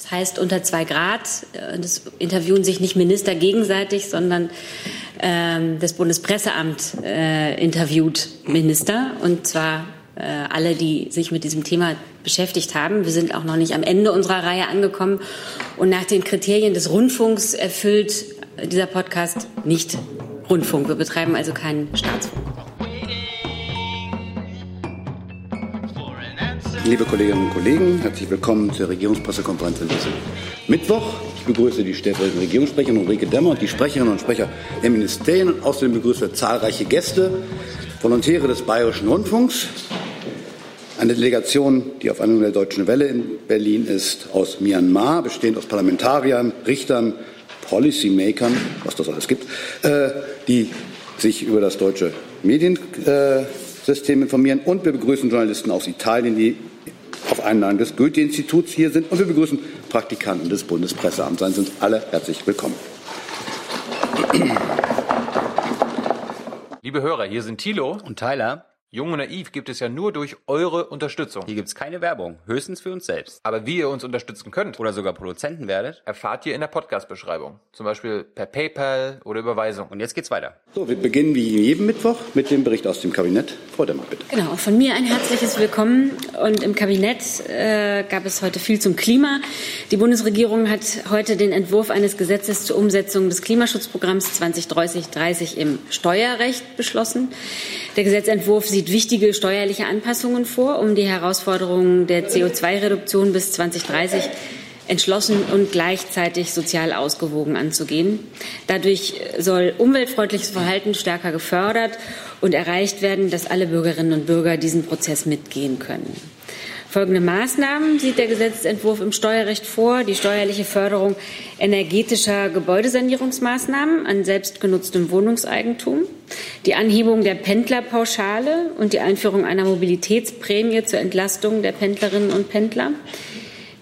Das heißt unter zwei Grad. Das interviewen sich nicht Minister gegenseitig, sondern ähm, das Bundespresseamt äh, interviewt Minister und zwar äh, alle, die sich mit diesem Thema beschäftigt haben. Wir sind auch noch nicht am Ende unserer Reihe angekommen und nach den Kriterien des Rundfunks erfüllt dieser Podcast nicht Rundfunk. Wir betreiben also keinen Staatsfunk. Liebe Kolleginnen und Kollegen, herzlich willkommen zur Regierungspressekonferenz in diesem Mittwoch. Ich begrüße die stellvertretende Regierungssprecherin Ulrike Demmer und die Sprecherinnen und Sprecher der Ministerien und außerdem begrüße ich zahlreiche Gäste, Volontäre des Bayerischen Rundfunks, eine Delegation, die auf Anhörung der Deutschen Welle in Berlin ist, aus Myanmar, bestehend aus Parlamentariern, Richtern, Policymakern, was das alles gibt, äh, die sich über das deutsche Mediensystem informieren. Und wir begrüßen Journalisten aus Italien, die auf Einladung des Goethe-Instituts hier sind. Und wir begrüßen Praktikanten des Bundespresseamts. Seien Sie uns alle herzlich willkommen. Liebe Hörer, hier sind Thilo und Tyler. Jung und Naiv gibt es ja nur durch eure Unterstützung. Hier gibt es keine Werbung, höchstens für uns selbst. Aber wie ihr uns unterstützen könnt oder sogar Produzenten werdet, erfahrt ihr in der Podcast-Beschreibung. Zum Beispiel per PayPal oder Überweisung. Und jetzt geht's weiter. So, wir beginnen wie jeden Mittwoch mit dem Bericht aus dem Kabinett. Frau Demmer, bitte. Genau, von mir ein herzliches Willkommen. Und im Kabinett äh, gab es heute viel zum Klima. Die Bundesregierung hat heute den Entwurf eines Gesetzes zur Umsetzung des Klimaschutzprogramms 2030-30 im Steuerrecht beschlossen. Der Gesetzentwurf sieht wichtige steuerliche Anpassungen vor, um die Herausforderungen der CO2-Reduktion bis 2030 entschlossen und gleichzeitig sozial ausgewogen anzugehen. Dadurch soll umweltfreundliches Verhalten stärker gefördert und erreicht werden, dass alle Bürgerinnen und Bürger diesen Prozess mitgehen können. Folgende Maßnahmen sieht der Gesetzentwurf im Steuerrecht vor. Die steuerliche Förderung energetischer Gebäudesanierungsmaßnahmen an selbstgenutztem Wohnungseigentum, die Anhebung der Pendlerpauschale und die Einführung einer Mobilitätsprämie zur Entlastung der Pendlerinnen und Pendler,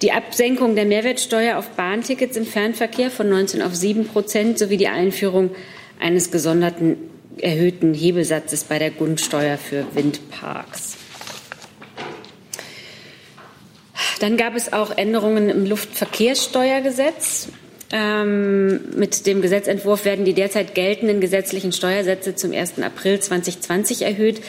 die Absenkung der Mehrwertsteuer auf Bahntickets im Fernverkehr von 19 auf 7 Prozent sowie die Einführung eines gesonderten erhöhten Hebelsatzes bei der Grundsteuer für Windparks. Dann gab es auch Änderungen im Luftverkehrssteuergesetz. Ähm, mit dem Gesetzentwurf werden die derzeit geltenden gesetzlichen Steuersätze zum 1. April 2020 erhöht.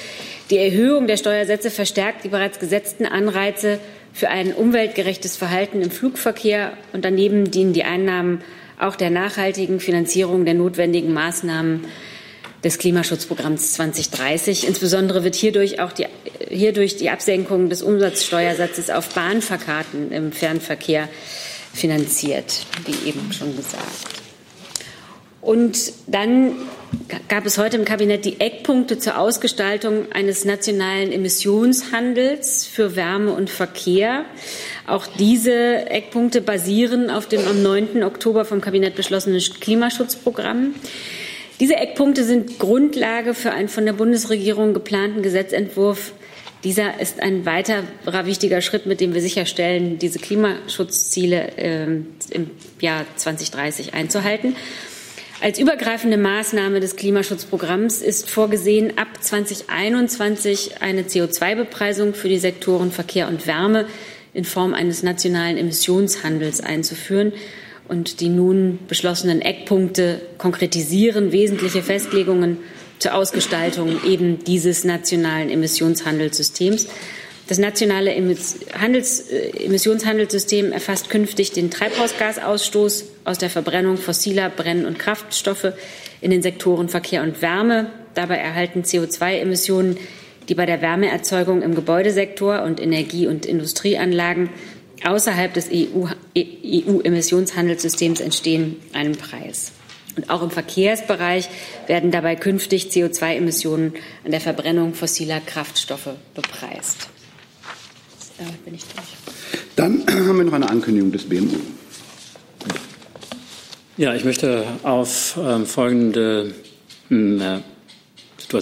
Die Erhöhung der Steuersätze verstärkt die bereits gesetzten Anreize für ein umweltgerechtes Verhalten im Flugverkehr und daneben dienen die Einnahmen auch der nachhaltigen Finanzierung der notwendigen Maßnahmen des Klimaschutzprogramms 2030. Insbesondere wird hierdurch auch die, hierdurch die Absenkung des Umsatzsteuersatzes auf Bahnfahrkarten im Fernverkehr finanziert, wie eben schon gesagt. Und dann gab es heute im Kabinett die Eckpunkte zur Ausgestaltung eines nationalen Emissionshandels für Wärme und Verkehr. Auch diese Eckpunkte basieren auf dem am 9. Oktober vom Kabinett beschlossenen Klimaschutzprogramm. Diese Eckpunkte sind Grundlage für einen von der Bundesregierung geplanten Gesetzentwurf. Dieser ist ein weiterer wichtiger Schritt, mit dem wir sicherstellen, diese Klimaschutzziele äh, im Jahr 2030 einzuhalten. Als übergreifende Maßnahme des Klimaschutzprogramms ist vorgesehen, ab 2021 eine CO2-Bepreisung für die Sektoren Verkehr und Wärme in Form eines nationalen Emissionshandels einzuführen und die nun beschlossenen Eckpunkte konkretisieren wesentliche Festlegungen zur Ausgestaltung eben dieses nationalen Emissionshandelssystems. Das nationale Handels, äh, Emissionshandelssystem erfasst künftig den Treibhausgasausstoß aus der Verbrennung fossiler Brenn- und Kraftstoffe in den Sektoren Verkehr und Wärme. Dabei erhalten CO2-Emissionen, die bei der Wärmeerzeugung im Gebäudesektor und Energie- und Industrieanlagen außerhalb des EU-Emissionshandelssystems e entstehen, einen Preis. Und auch im Verkehrsbereich werden dabei künftig CO2-Emissionen an der Verbrennung fossiler Kraftstoffe bepreist. Damit bin ich durch. Dann haben wir noch eine Ankündigung des BMU. Ja, ich möchte auf ähm, folgende äh,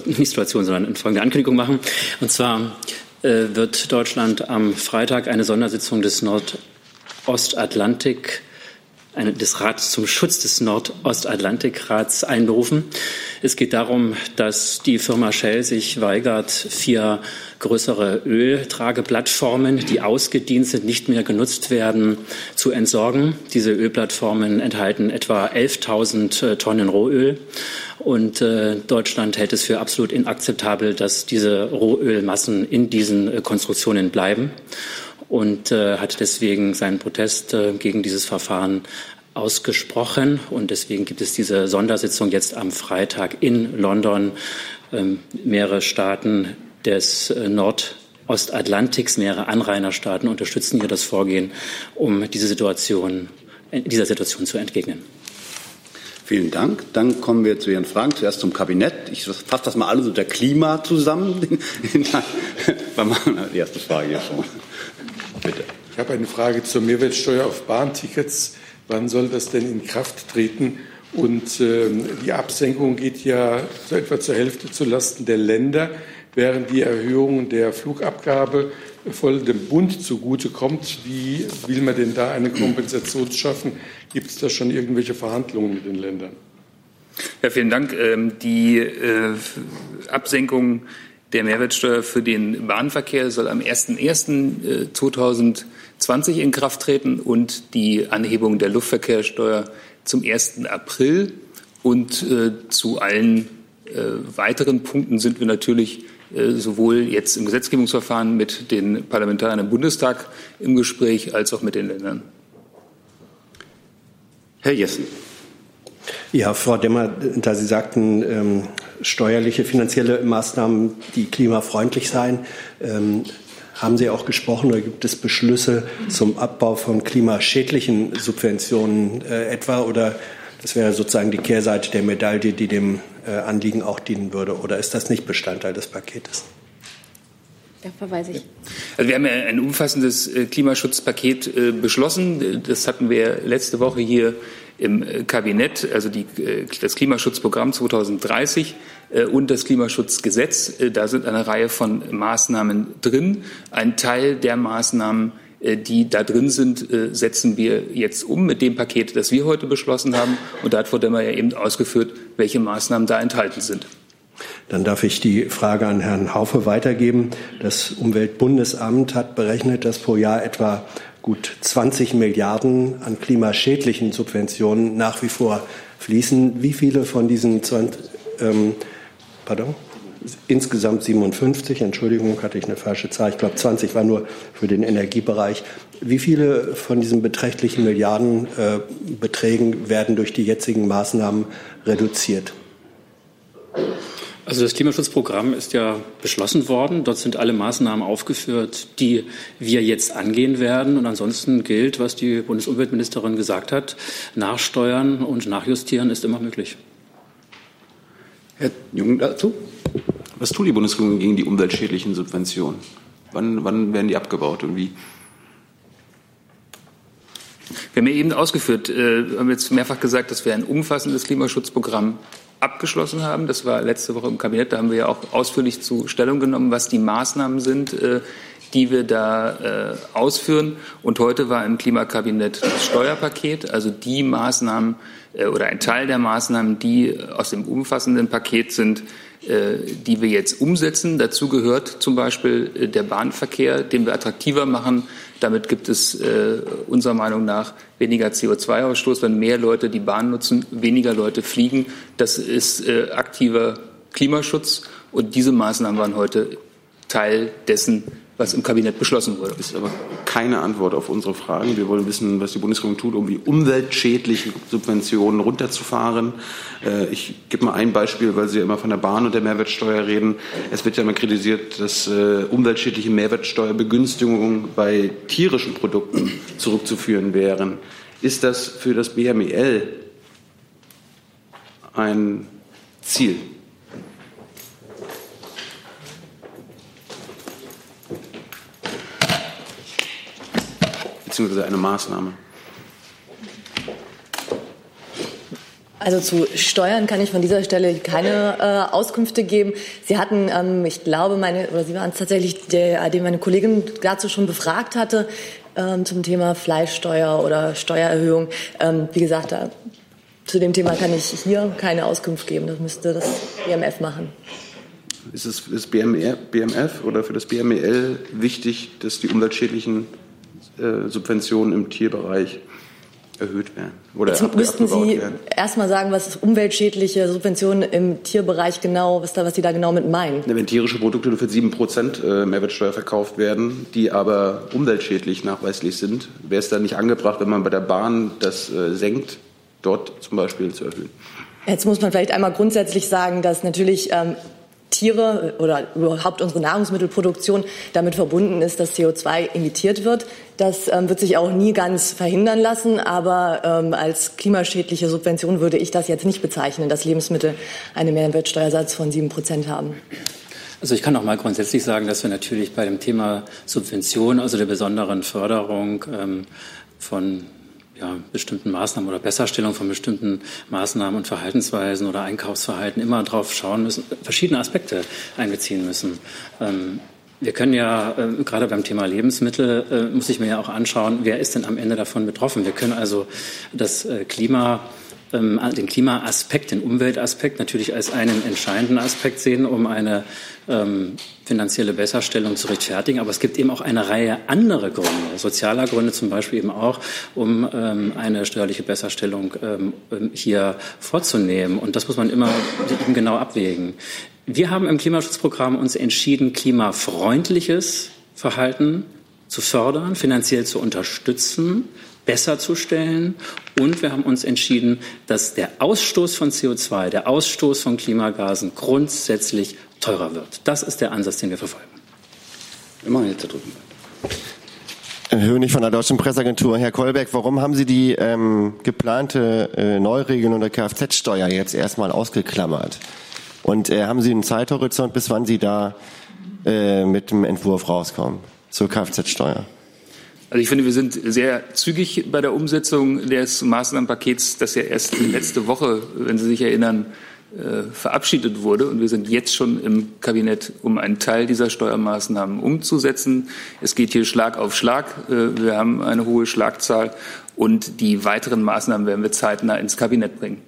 nicht Situation, sondern folgende Ankündigung machen. Und zwar äh, wird Deutschland am Freitag eine Sondersitzung des Nordostatlantik des Rats zum Schutz des Nordostatlantikrats einberufen. Es geht darum, dass die Firma Shell sich weigert, vier größere Öltrageplattformen, die ausgedient sind, nicht mehr genutzt werden, zu entsorgen. Diese Ölplattformen enthalten etwa 11.000 Tonnen Rohöl. Und äh, Deutschland hält es für absolut inakzeptabel, dass diese Rohölmassen in diesen äh, Konstruktionen bleiben und äh, hat deswegen seinen Protest äh, gegen dieses Verfahren ausgesprochen. Und deswegen gibt es diese Sondersitzung jetzt am Freitag in London. Ähm, mehrere Staaten des äh, Nordostatlantiks, mehrere Anrainerstaaten unterstützen hier das Vorgehen, um diese Situation, äh, dieser Situation zu entgegnen. Vielen Dank. Dann kommen wir zu Ihren Fragen. Zuerst zum Kabinett. Ich fasse das mal alles unter Klima zusammen. Wir machen die erste Frage hier schon. Bitte. Ich habe eine Frage zur Mehrwertsteuer auf Bahntickets. Wann soll das denn in Kraft treten? Und äh, die Absenkung geht ja so etwa zur Hälfte zulasten der Länder, während die Erhöhung der Flugabgabe voll dem Bund zugutekommt. Wie will man denn da eine Kompensation schaffen? Gibt es da schon irgendwelche Verhandlungen mit den Ländern? Ja, vielen Dank. Ähm, die äh, Absenkung der Mehrwertsteuer für den Bahnverkehr soll am 01.01.2020 in Kraft treten und die Anhebung der Luftverkehrssteuer zum 1. April. Und äh, zu allen äh, weiteren Punkten sind wir natürlich äh, sowohl jetzt im Gesetzgebungsverfahren mit den Parlamentariern im Bundestag im Gespräch als auch mit den Ländern. Herr Jessen. Ja, Frau Demmer, da Sie sagten, ähm, steuerliche, finanzielle Maßnahmen, die klimafreundlich seien, ähm, haben Sie auch gesprochen oder gibt es Beschlüsse zum Abbau von klimaschädlichen Subventionen äh, etwa? Oder das wäre sozusagen die Kehrseite der Medaille, die dem äh, Anliegen auch dienen würde? Oder ist das nicht Bestandteil des Paketes? Da verweise ich. Also wir haben ja ein umfassendes äh, Klimaschutzpaket äh, beschlossen. Das hatten wir letzte Woche hier im äh, Kabinett, also die, das Klimaschutzprogramm 2030 und das Klimaschutzgesetz. Da sind eine Reihe von Maßnahmen drin. Ein Teil der Maßnahmen, die da drin sind, setzen wir jetzt um mit dem Paket, das wir heute beschlossen haben. Und da hat Frau Demmer ja eben ausgeführt, welche Maßnahmen da enthalten sind. Dann darf ich die Frage an Herrn Haufe weitergeben. Das Umweltbundesamt hat berechnet, dass pro Jahr etwa gut 20 Milliarden an klimaschädlichen Subventionen nach wie vor fließen. Wie viele von diesen 20, ähm, pardon? Insgesamt 57, Entschuldigung, hatte ich eine falsche Zahl. Ich glaube, 20 war nur für den Energiebereich. Wie viele von diesen beträchtlichen Milliardenbeträgen äh, werden durch die jetzigen Maßnahmen reduziert? Also das Klimaschutzprogramm ist ja beschlossen worden. Dort sind alle Maßnahmen aufgeführt, die wir jetzt angehen werden. Und ansonsten gilt, was die Bundesumweltministerin gesagt hat, nachsteuern und nachjustieren ist immer möglich. Herr Jung dazu. Was tut die Bundesregierung gegen die umweltschädlichen Subventionen? Wann, wann werden die abgebaut und wie? Wir haben ja eben ausgeführt, äh, haben jetzt mehrfach gesagt, dass wir ein umfassendes Klimaschutzprogramm abgeschlossen haben. Das war letzte Woche im Kabinett. Da haben wir ja auch ausführlich zu Stellung genommen, was die Maßnahmen sind, äh, die wir da äh, ausführen. Und heute war im Klimakabinett das Steuerpaket, also die Maßnahmen äh, oder ein Teil der Maßnahmen, die aus dem umfassenden Paket sind, die wir jetzt umsetzen. Dazu gehört zum Beispiel äh, der Bahnverkehr, den wir attraktiver machen. Damit gibt es äh, unserer Meinung nach weniger CO2-Ausstoß, wenn mehr Leute die Bahn nutzen, weniger Leute fliegen. Das ist aktiver Klimaschutz. Und diese Maßnahmen waren heute Teil dessen, was im Kabinett beschlossen wurde. Das ist aber keine Antwort auf unsere Fragen. Wir wollen wissen, was die Bundesregierung tut, um die umweltschädlichen Subventionen runterzufahren. Äh, ich gebe mal ein Beispiel, weil Sie ja immer von der Bahn und der Mehrwertsteuer reden. Es wird ja immer kritisiert, dass äh, umweltschädliche Mehrwertsteuerbegünstigungen bei tierischen Produkten zurückzuführen wären. Ist das für das BMEL ein Ziel? Beziehungsweise eine Maßnahme? Also zu Steuern kann ich von dieser Stelle keine äh, Auskünfte geben. Sie hatten, ähm, ich glaube, meine, oder Sie waren es tatsächlich, der, den meine Kollegin dazu schon befragt hatte, ähm, zum Thema Fleischsteuer oder Steuererhöhung. Ähm, wie gesagt, da, zu dem Thema kann ich hier keine Auskunft geben. Das müsste das BMF machen. Ist es für das BMF oder für das BMEL wichtig, dass die umweltschädlichen äh, Subventionen im Tierbereich erhöht werden? Oder Jetzt müssten Sie erstmal sagen, was umweltschädliche Subventionen im Tierbereich genau, was, da, was Sie da genau mit meinen. Wenn tierische Produkte nur für 7% äh, Mehrwertsteuer verkauft werden, die aber umweltschädlich nachweislich sind, wäre es dann nicht angebracht, wenn man bei der Bahn das äh, senkt, dort zum Beispiel zu erhöhen? Jetzt muss man vielleicht einmal grundsätzlich sagen, dass natürlich ähm, Tiere oder überhaupt unsere Nahrungsmittelproduktion damit verbunden ist, dass CO2 emittiert wird. Das ähm, wird sich auch nie ganz verhindern lassen, aber ähm, als klimaschädliche Subvention würde ich das jetzt nicht bezeichnen, dass Lebensmittel einen Mehrwertsteuersatz von sieben Prozent haben. Also ich kann auch mal grundsätzlich sagen, dass wir natürlich bei dem Thema Subvention, also der besonderen Förderung ähm, von ja, bestimmten Maßnahmen oder Besserstellung von bestimmten Maßnahmen und Verhaltensweisen oder Einkaufsverhalten immer darauf schauen müssen, verschiedene Aspekte einbeziehen müssen. Ähm, wir können ja äh, gerade beim Thema Lebensmittel äh, muss ich mir ja auch anschauen, wer ist denn am Ende davon betroffen. Wir können also das äh, Klima ähm, den Klimaaspekt, den Umweltaspekt natürlich als einen entscheidenden Aspekt sehen, um eine ähm, finanzielle Besserstellung zu rechtfertigen. Aber es gibt eben auch eine Reihe anderer Gründe, sozialer Gründe zum Beispiel eben auch, um ähm, eine steuerliche Besserstellung ähm, ähm hier vorzunehmen. Und das muss man immer eben genau abwägen. Wir haben im Klimaschutzprogramm uns entschieden, klimafreundliches Verhalten zu fördern, finanziell zu unterstützen, besser zu stellen. Und wir haben uns entschieden, dass der Ausstoß von CO2, der Ausstoß von Klimagasen grundsätzlich teurer wird. Das ist der Ansatz, den wir verfolgen. Wir machen jetzt da drüben. Hönig von der Deutschen Presseagentur. Herr Kolbeck, warum haben Sie die ähm, geplante äh, Neuregelung der Kfz-Steuer jetzt erstmal ausgeklammert? Und äh, haben Sie einen Zeithorizont, bis wann Sie da äh, mit dem Entwurf rauskommen zur Kfz-Steuer? Also ich finde, wir sind sehr zügig bei der Umsetzung des Maßnahmenpakets, das ja erst letzte Woche, wenn Sie sich erinnern, verabschiedet wurde. Und wir sind jetzt schon im Kabinett, um einen Teil dieser Steuermaßnahmen umzusetzen. Es geht hier Schlag auf Schlag. Äh, wir haben eine hohe Schlagzahl und die weiteren Maßnahmen werden wir zeitnah ins Kabinett bringen.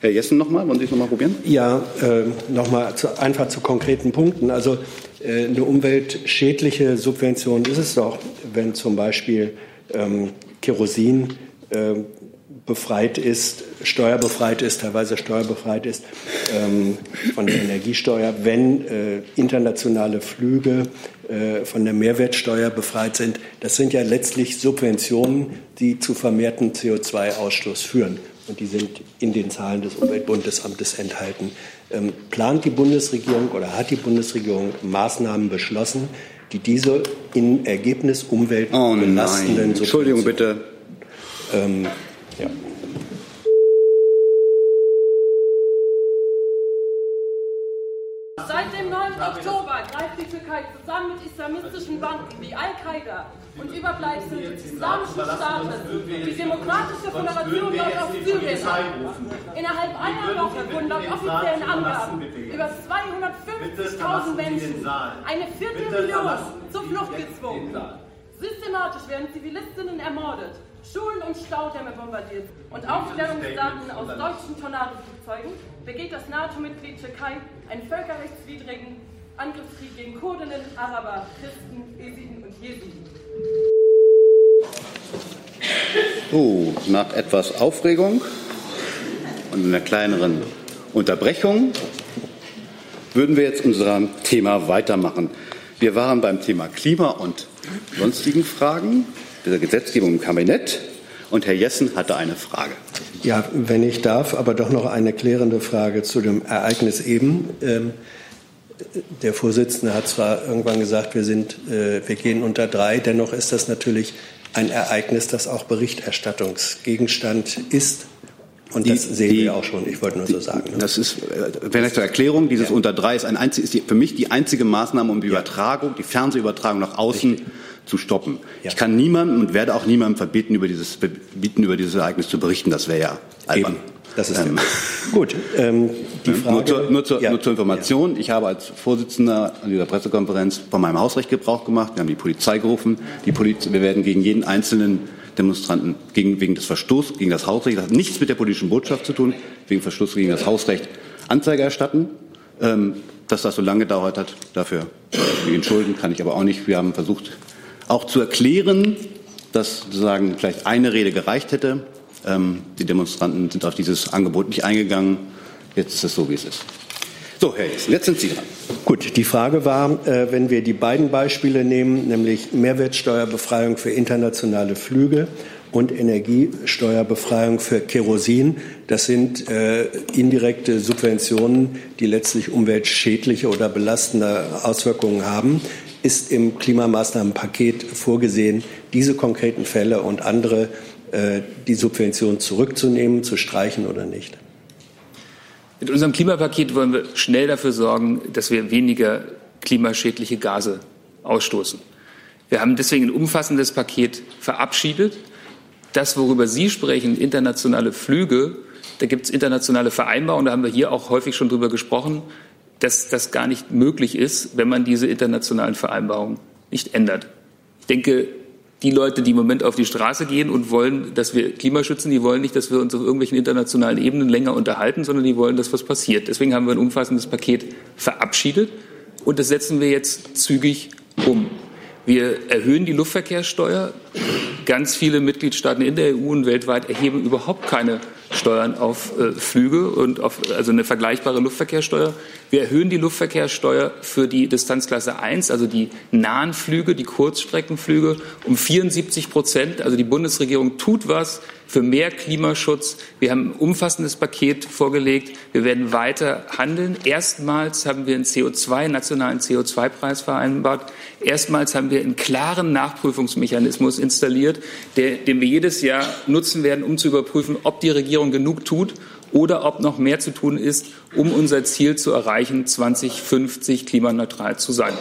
Herr Jessen nochmal, wollen Sie es nochmal probieren? Ja, äh, nochmal einfach zu konkreten Punkten. Also äh, eine umweltschädliche Subvention ist es doch, wenn zum Beispiel ähm, Kerosin äh, befreit ist, steuerbefreit ist, teilweise steuerbefreit ist ähm, von der Energiesteuer, wenn äh, internationale Flüge äh, von der Mehrwertsteuer befreit sind. Das sind ja letztlich Subventionen, die zu vermehrten CO2-Ausstoß führen und die sind in den Zahlen des Umweltbundesamtes enthalten. Ähm, plant die Bundesregierung oder hat die Bundesregierung Maßnahmen beschlossen, die diese in Ergebnis Umwelt oh Entschuldigung bitte. Ähm, ja. Seit dem 9. Oktober greift die Türkei zusammen mit islamistischen Banden wie Al-Qaida und Überbleibsel des Islamischen Staates die Demokratische Föderation aus Syrien Innerhalb einer Woche wurden laut offiziellen Angaben über 250.000 Menschen, eine Viertelmillion, zur Flucht gezwungen. Systematisch werden Zivilistinnen ermordet, Schulen und Staudämme bombardiert und Aufstellungsdaten aus deutschen Tornadoflugzeugen begeht das NATO-Mitglied Türkei einen völkerrechtswidrigen Angriffskrieg gegen Kurdinnen, Araber, Christen, Esiden und Jesiden. So, nach etwas Aufregung und einer kleineren Unterbrechung würden wir jetzt unser Thema weitermachen. Wir waren beim Thema Klima und sonstigen Fragen dieser Gesetzgebung im Kabinett. Und Herr Jessen hatte eine Frage. Ja, wenn ich darf, aber doch noch eine klärende Frage zu dem Ereignis eben. Ähm, der Vorsitzende hat zwar irgendwann gesagt, wir, sind, äh, wir gehen unter drei, dennoch ist das natürlich ein Ereignis, das auch Berichterstattungsgegenstand ist. Und die, das sehen die, wir auch schon. Ich wollte nur so sagen. Ne? Das ist, äh, vielleicht zur Erklärung, dieses ja. unter drei ist, ein einzig, ist die, für mich die einzige Maßnahme, um die Übertragung, die Fernsehübertragung nach außen Richtig. Zu stoppen. Ja. Ich kann niemandem und werde auch niemandem verbieten, über dieses, verbieten, über dieses Ereignis zu berichten. Das wäre ja albern. Das ist ähm, gut. Ähm, die Frage, nur, zur, nur, zur, ja. nur zur Information. Ich habe als Vorsitzender an dieser Pressekonferenz von meinem Hausrecht Gebrauch gemacht. Wir haben die Polizei gerufen. Die Polizei, wir werden gegen jeden einzelnen Demonstranten gegen, wegen des Verstoßes gegen das Hausrecht, das hat nichts mit der politischen Botschaft zu tun, wegen Verstoß gegen das Hausrecht Anzeige erstatten. Ähm, dass das so lange gedauert hat, dafür entschuldigen kann ich aber auch nicht. Wir haben versucht, auch zu erklären, dass sozusagen vielleicht eine Rede gereicht hätte. Ähm, die Demonstranten sind auf dieses Angebot nicht eingegangen. Jetzt ist es so, wie es ist. So, Herr Jessen, jetzt sind Sie dran. Gut, die Frage war, äh, wenn wir die beiden Beispiele nehmen, nämlich Mehrwertsteuerbefreiung für internationale Flüge und Energiesteuerbefreiung für Kerosin, das sind äh, indirekte Subventionen, die letztlich umweltschädliche oder belastende Auswirkungen haben ist im Klimamaßnahmenpaket vorgesehen, diese konkreten Fälle und andere äh, die Subvention zurückzunehmen, zu streichen oder nicht? Mit unserem Klimapaket wollen wir schnell dafür sorgen, dass wir weniger klimaschädliche Gase ausstoßen. Wir haben deswegen ein umfassendes Paket verabschiedet. Das, worüber Sie sprechen, internationale Flüge, da gibt es internationale Vereinbarungen, da haben wir hier auch häufig schon drüber gesprochen dass das gar nicht möglich ist, wenn man diese internationalen Vereinbarungen nicht ändert. Ich denke, die Leute, die im Moment auf die Straße gehen und wollen, dass wir Klima schützen, die wollen nicht, dass wir uns auf irgendwelchen internationalen Ebenen länger unterhalten, sondern die wollen, dass was passiert. Deswegen haben wir ein umfassendes Paket verabschiedet und das setzen wir jetzt zügig um. Wir erhöhen die Luftverkehrssteuer. Ganz viele Mitgliedstaaten in der EU und weltweit erheben überhaupt keine Steuern auf äh, Flüge und auf also eine vergleichbare Luftverkehrssteuer. Wir erhöhen die Luftverkehrssteuer für die Distanzklasse 1, also die nahen Flüge, die Kurzstreckenflüge, um 74 Prozent. Also die Bundesregierung tut was für mehr Klimaschutz. Wir haben ein umfassendes Paket vorgelegt. Wir werden weiter handeln. Erstmals haben wir einen CO2, nationalen CO2-Preis vereinbart. Erstmals haben wir einen klaren Nachprüfungsmechanismus installiert, der, den wir jedes Jahr nutzen werden, um zu überprüfen, ob die Regierung genug tut oder ob noch mehr zu tun ist, um unser Ziel zu erreichen, 2050 klimaneutral zu sein.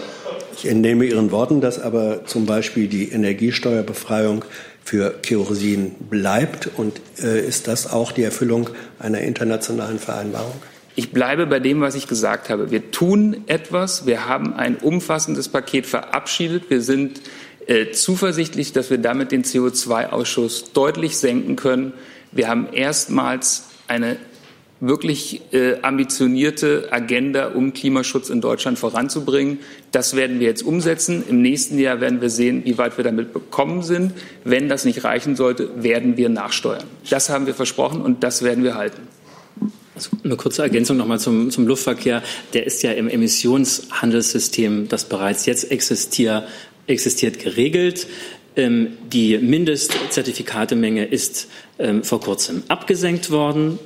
Ich entnehme Ihren Worten, dass aber zum Beispiel die Energiesteuerbefreiung für Kerosin bleibt. Und äh, ist das auch die Erfüllung einer internationalen Vereinbarung? Ich bleibe bei dem, was ich gesagt habe. Wir tun etwas. Wir haben ein umfassendes Paket verabschiedet. Wir sind äh, zuversichtlich, dass wir damit den CO2-Ausschuss deutlich senken können. Wir haben erstmals eine wirklich äh, ambitionierte Agenda, um Klimaschutz in Deutschland voranzubringen. Das werden wir jetzt umsetzen. Im nächsten Jahr werden wir sehen, wie weit wir damit bekommen sind. Wenn das nicht reichen sollte, werden wir nachsteuern. Das haben wir versprochen und das werden wir halten. Also eine kurze Ergänzung nochmal zum, zum Luftverkehr. Der ist ja im Emissionshandelssystem, das bereits jetzt existiert, existiert geregelt. Ähm, die Mindestzertifikatemenge ist ähm, vor kurzem abgesenkt worden.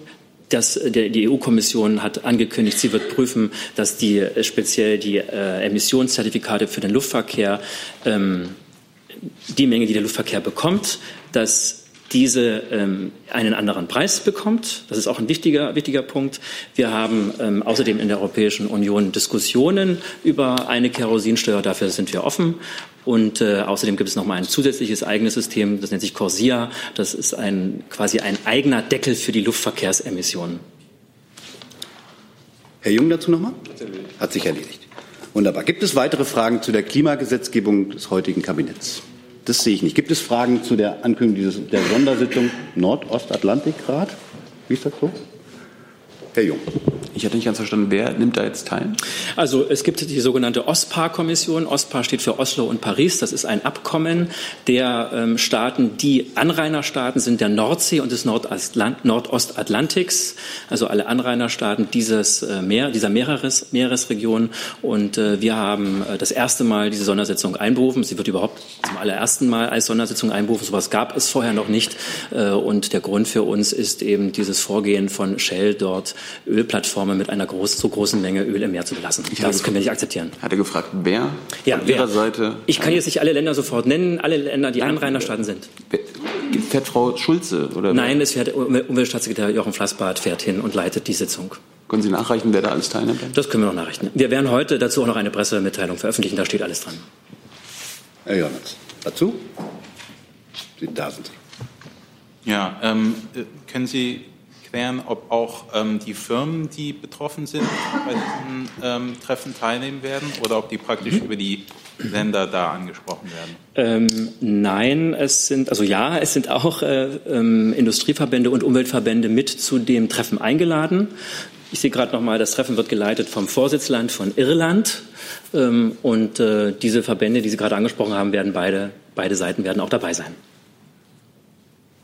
Das, der, die EU-Kommission hat angekündigt, sie wird prüfen, dass die äh, speziell die äh, Emissionszertifikate für den Luftverkehr ähm, die Menge, die der Luftverkehr bekommt, dass diese ähm, einen anderen Preis bekommt. Das ist auch ein wichtiger, wichtiger Punkt. Wir haben ähm, außerdem in der Europäischen Union Diskussionen über eine Kerosinsteuer. Dafür sind wir offen. Und äh, außerdem gibt es noch mal ein zusätzliches eigenes System, das nennt sich Corsia. Das ist ein, quasi ein eigener Deckel für die Luftverkehrsemissionen. Herr Jung dazu nochmal? Hat sich erledigt. Wunderbar. Gibt es weitere Fragen zu der Klimagesetzgebung des heutigen Kabinetts? Das sehe ich nicht. Gibt es Fragen zu der Ankündigung dieses, der Sondersitzung Nordostatlantikrat? Wie ist das so? Herr Jung. Ich hatte nicht ganz verstanden, wer nimmt da jetzt teil? Also es gibt die sogenannte OSPAR-Kommission. OSPAR steht für Oslo und Paris. Das ist ein Abkommen der ähm, Staaten, die Anrainerstaaten sind der Nordsee und des Nordostatlantiks, also alle Anrainerstaaten dieses äh, Meer, dieser Meeres, Meeresregion. Und äh, wir haben äh, das erste Mal diese Sondersitzung einberufen. Sie wird überhaupt zum allerersten Mal als Sondersitzung einberufen. Sowas gab es vorher noch nicht. Äh, und der Grund für uns ist eben dieses Vorgehen von Shell dort Ölplattformen mit einer groß, so großen Menge Öl im Meer zu belassen. Ich das können wir nicht akzeptieren. Hat er gefragt, wer ja, von wer? Ihrer Seite? Ich kann jetzt nicht alle Länder sofort nennen, alle Länder, die Anrainerstaaten sind. Fährt Frau Schulze? Oder Nein, es fährt Umweltstaatssekretär Jochen Flassbart fährt hin und leitet die Sitzung. Können Sie nachreichen, wer da alles teilnimmt? Das können wir noch nachreichen. Wir werden heute dazu auch noch eine Pressemitteilung veröffentlichen, da steht alles dran. Herr Jonas, dazu? Da sind Sie. Ja, ähm, können Sie klären, ob auch ähm, die Firmen, die betroffen sind, bei diesen ähm, Treffen teilnehmen werden oder ob die praktisch über die Länder da angesprochen werden? Ähm, nein, es sind, also ja, es sind auch äh, ähm, Industrieverbände und Umweltverbände mit zu dem Treffen eingeladen. Ich sehe gerade noch mal, das Treffen wird geleitet vom Vorsitzland von Irland. Ähm, und äh, diese Verbände, die Sie gerade angesprochen haben, werden beide, beide Seiten werden auch dabei sein.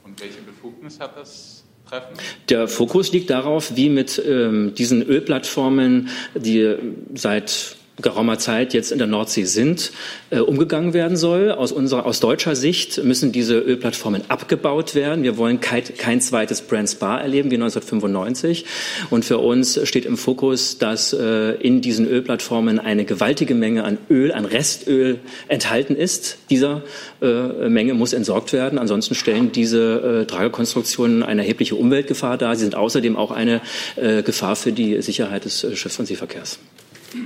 Und welche Befugnis hat das Treffen? Der Fokus liegt darauf, wie mit ähm, diesen Ölplattformen, die seit geraumer Zeit jetzt in der Nordsee sind, äh, umgegangen werden soll. Aus, unserer, aus deutscher Sicht müssen diese Ölplattformen abgebaut werden. Wir wollen kein, kein zweites Brand Spa erleben wie 1995. Und für uns steht im Fokus, dass äh, in diesen Ölplattformen eine gewaltige Menge an Öl, an Restöl enthalten ist. Dieser äh, Menge muss entsorgt werden. Ansonsten stellen diese äh, Tragekonstruktionen eine erhebliche Umweltgefahr dar. Sie sind außerdem auch eine äh, Gefahr für die Sicherheit des äh, Schiffs- und Seeverkehrs.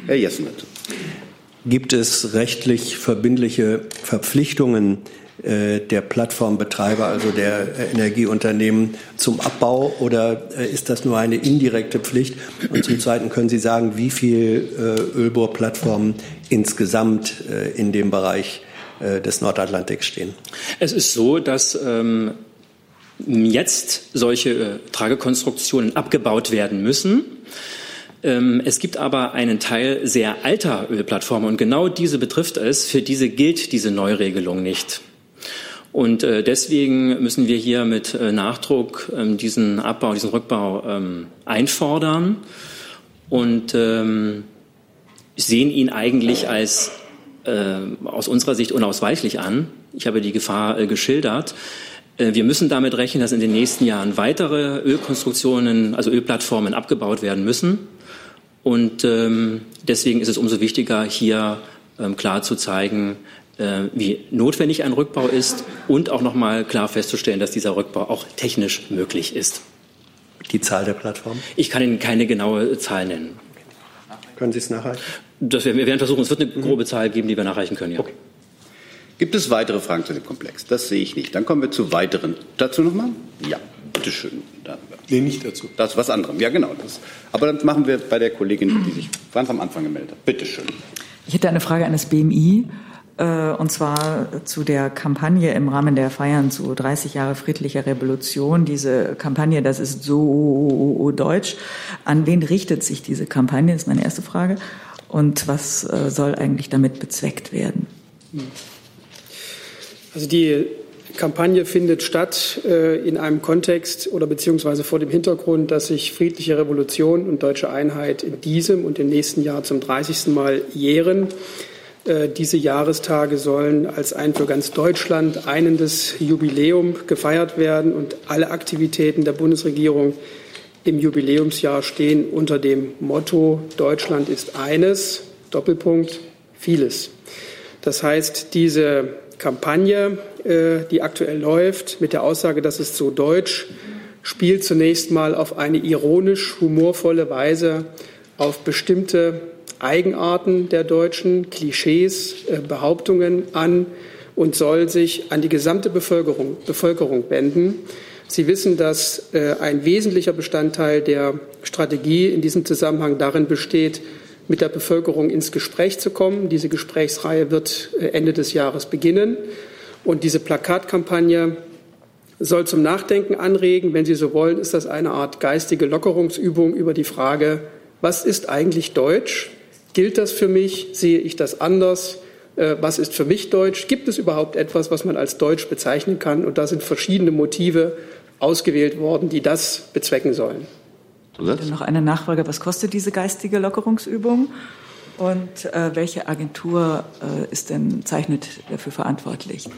Herr Jessen, bitte. Gibt es rechtlich verbindliche Verpflichtungen äh, der Plattformbetreiber, also der äh, Energieunternehmen zum Abbau oder äh, ist das nur eine indirekte Pflicht? Und zum Zweiten können Sie sagen, wie viel Ölbohrplattformen insgesamt in dem Bereich des Nordatlantiks stehen? Es ist so, dass ähm, jetzt solche äh, Tragekonstruktionen abgebaut werden müssen. Ähm, es gibt aber einen Teil sehr alter Ölplattformen und genau diese betrifft es. Für diese gilt diese Neuregelung nicht. Und äh, deswegen müssen wir hier mit äh, Nachdruck ähm, diesen Abbau, diesen Rückbau ähm, einfordern und sehen ihn eigentlich als aus unserer Sicht unausweichlich an. Ich habe die Gefahr geschildert. Wir müssen damit rechnen, dass in den nächsten Jahren weitere Ölkonstruktionen, also Ölplattformen abgebaut werden müssen. Und ähm, deswegen ist es umso wichtiger, hier ähm, klar zu zeigen, äh, wie notwendig ein Rückbau ist und auch noch mal klar festzustellen, dass dieser Rückbau auch technisch möglich ist. Die Zahl der Plattformen? Ich kann Ihnen keine genaue Zahl nennen. Können Sie es nachreichen? Das werden, wir werden versuchen. Es wird eine grobe Zahl geben, die wir nachreichen können. Ja. Okay. Gibt es weitere Fragen zu dem Komplex? Das sehe ich nicht. Dann kommen wir zu weiteren. Dazu nochmal? Ja, bitteschön. Nee, nicht dazu. Das ist was anderem. Ja, genau. Das. Aber dann machen wir bei der Kollegin, die sich ganz am Anfang gemeldet hat. Bitte schön. Ich hätte eine Frage an das BMI. Äh, und zwar zu der Kampagne im Rahmen der Feiern zu 30 Jahre friedlicher Revolution. Diese Kampagne, das ist so deutsch. An wen richtet sich diese Kampagne, ist meine erste Frage. Und was äh, soll eigentlich damit bezweckt werden? Also die Kampagne findet statt äh, in einem Kontext oder beziehungsweise vor dem Hintergrund, dass sich friedliche Revolution und deutsche Einheit in diesem und im nächsten Jahr zum 30. Mal jähren. Äh, diese Jahrestage sollen als ein für ganz Deutschland einendes Jubiläum gefeiert werden und alle Aktivitäten der Bundesregierung im Jubiläumsjahr stehen unter dem Motto Deutschland ist eines, Doppelpunkt, vieles. Das heißt, diese Kampagne, äh, die aktuell läuft, mit der Aussage, das ist so deutsch, spielt zunächst mal auf eine ironisch humorvolle Weise auf bestimmte Eigenarten der Deutschen, Klischees, äh, Behauptungen an und soll sich an die gesamte Bevölkerung, Bevölkerung wenden. Sie wissen, dass äh, ein wesentlicher Bestandteil der Strategie in diesem Zusammenhang darin besteht, mit der Bevölkerung ins Gespräch zu kommen. Diese Gesprächsreihe wird äh, Ende des Jahres beginnen. Und diese Plakatkampagne soll zum Nachdenken anregen. Wenn Sie so wollen, ist das eine Art geistige Lockerungsübung über die Frage, was ist eigentlich Deutsch? Gilt das für mich? Sehe ich das anders? Äh, was ist für mich Deutsch? Gibt es überhaupt etwas, was man als Deutsch bezeichnen kann? Und da sind verschiedene Motive ausgewählt worden, die das bezwecken sollen. Dann noch eine Nachfrage. Was kostet diese geistige Lockerungsübung? Und äh, welche Agentur äh, ist denn, zeichnet dafür verantwortlich?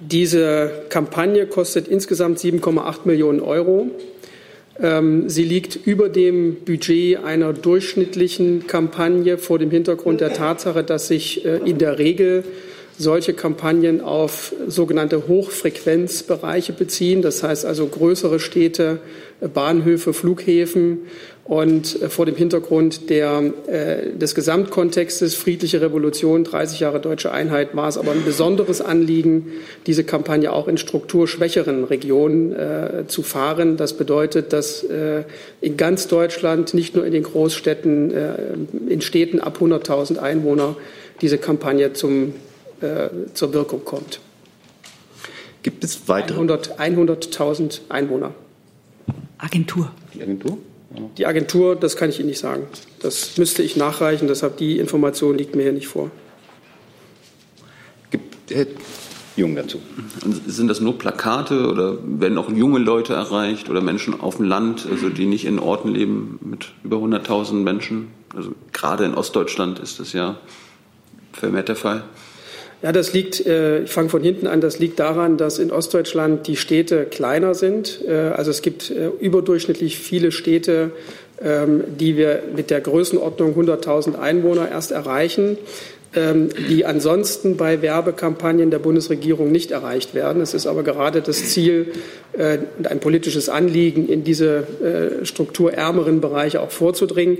Diese Kampagne kostet insgesamt 7,8 Millionen Euro. Ähm, sie liegt über dem Budget einer durchschnittlichen Kampagne vor dem Hintergrund der Tatsache, dass sich äh, in der Regel solche Kampagnen auf sogenannte Hochfrequenzbereiche beziehen. Das heißt also größere Städte, Bahnhöfe, Flughäfen und äh, vor dem Hintergrund der, äh, des Gesamtkontextes friedliche Revolution, 30 Jahre deutsche Einheit, war es aber ein besonderes Anliegen, diese Kampagne auch in strukturschwächeren Regionen äh, zu fahren. Das bedeutet, dass äh, in ganz Deutschland, nicht nur in den Großstädten, äh, in Städten ab 100.000 Einwohner diese Kampagne zum, äh, zur Wirkung kommt. Gibt es weitere? 100.000 100 Einwohner. Agentur. Die Agentur? Die Agentur, das kann ich Ihnen nicht sagen. Das müsste ich nachreichen, deshalb die Information liegt mir hier nicht vor. Gibt Herr Jung dazu? Sind das nur Plakate oder werden auch junge Leute erreicht oder Menschen auf dem Land, also die nicht in Orten leben mit über 100.000 Menschen? Also gerade in Ostdeutschland ist das ja vermehrt der Fall. Ja, das liegt, äh, ich fange von hinten an, das liegt daran, dass in Ostdeutschland die Städte kleiner sind. Äh, also es gibt äh, überdurchschnittlich viele Städte, ähm, die wir mit der Größenordnung 100.000 Einwohner erst erreichen die ansonsten bei Werbekampagnen der Bundesregierung nicht erreicht werden. Es ist aber gerade das Ziel und ein politisches Anliegen, in diese strukturärmeren Bereiche auch vorzudringen.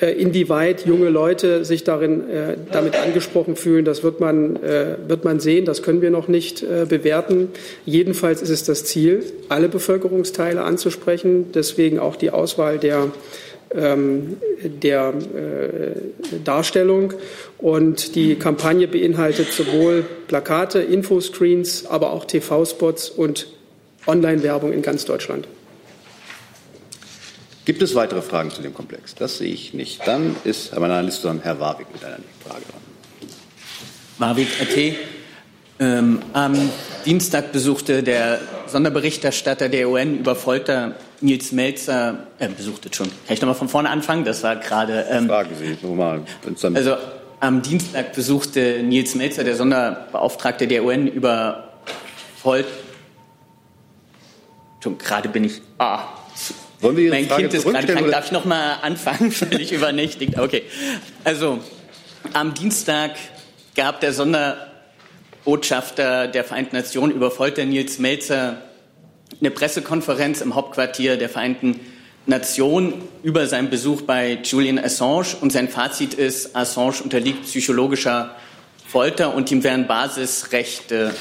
Äh, inwieweit junge Leute sich darin äh, damit angesprochen fühlen, das wird man, äh, wird man sehen. Das können wir noch nicht bewerten. Jedenfalls ist es das Ziel, alle Bevölkerungsteile anzusprechen. Deswegen auch die Auswahl der ähm, der äh, Darstellung. Und die Kampagne beinhaltet sowohl Plakate, Infoscreens, aber auch TV-Spots und Online-Werbung in ganz Deutschland. Gibt es weitere Fragen zu dem Komplex? Das sehe ich nicht. Dann ist Herr meiner Liste Herr Warwick mit einer Frage dran. Warwick, AT. Ähm, am Dienstag besuchte der Sonderberichterstatter der UN über Folter Nils Melzer, äh, besuchte schon. Kann ich nochmal von vorne anfangen? Das war gerade. Ähm, Fragen Sie nochmal. Also am Dienstag besuchte Nils Melzer, der Sonderbeauftragte der UN, über Folter. Schon gerade bin ich. Ah, wollen wir mein Kind ist gerade krank. Darf ich noch mal anfangen? Völlig übernächtigt. Okay. Also, am Dienstag gab der Sonderbotschafter der Vereinten Nationen über Folter Nils Melzer eine Pressekonferenz im Hauptquartier der Vereinten Nationen über seinen Besuch bei Julian Assange. Und sein Fazit ist, Assange unterliegt psychologischer Folter und ihm werden Basisrechte,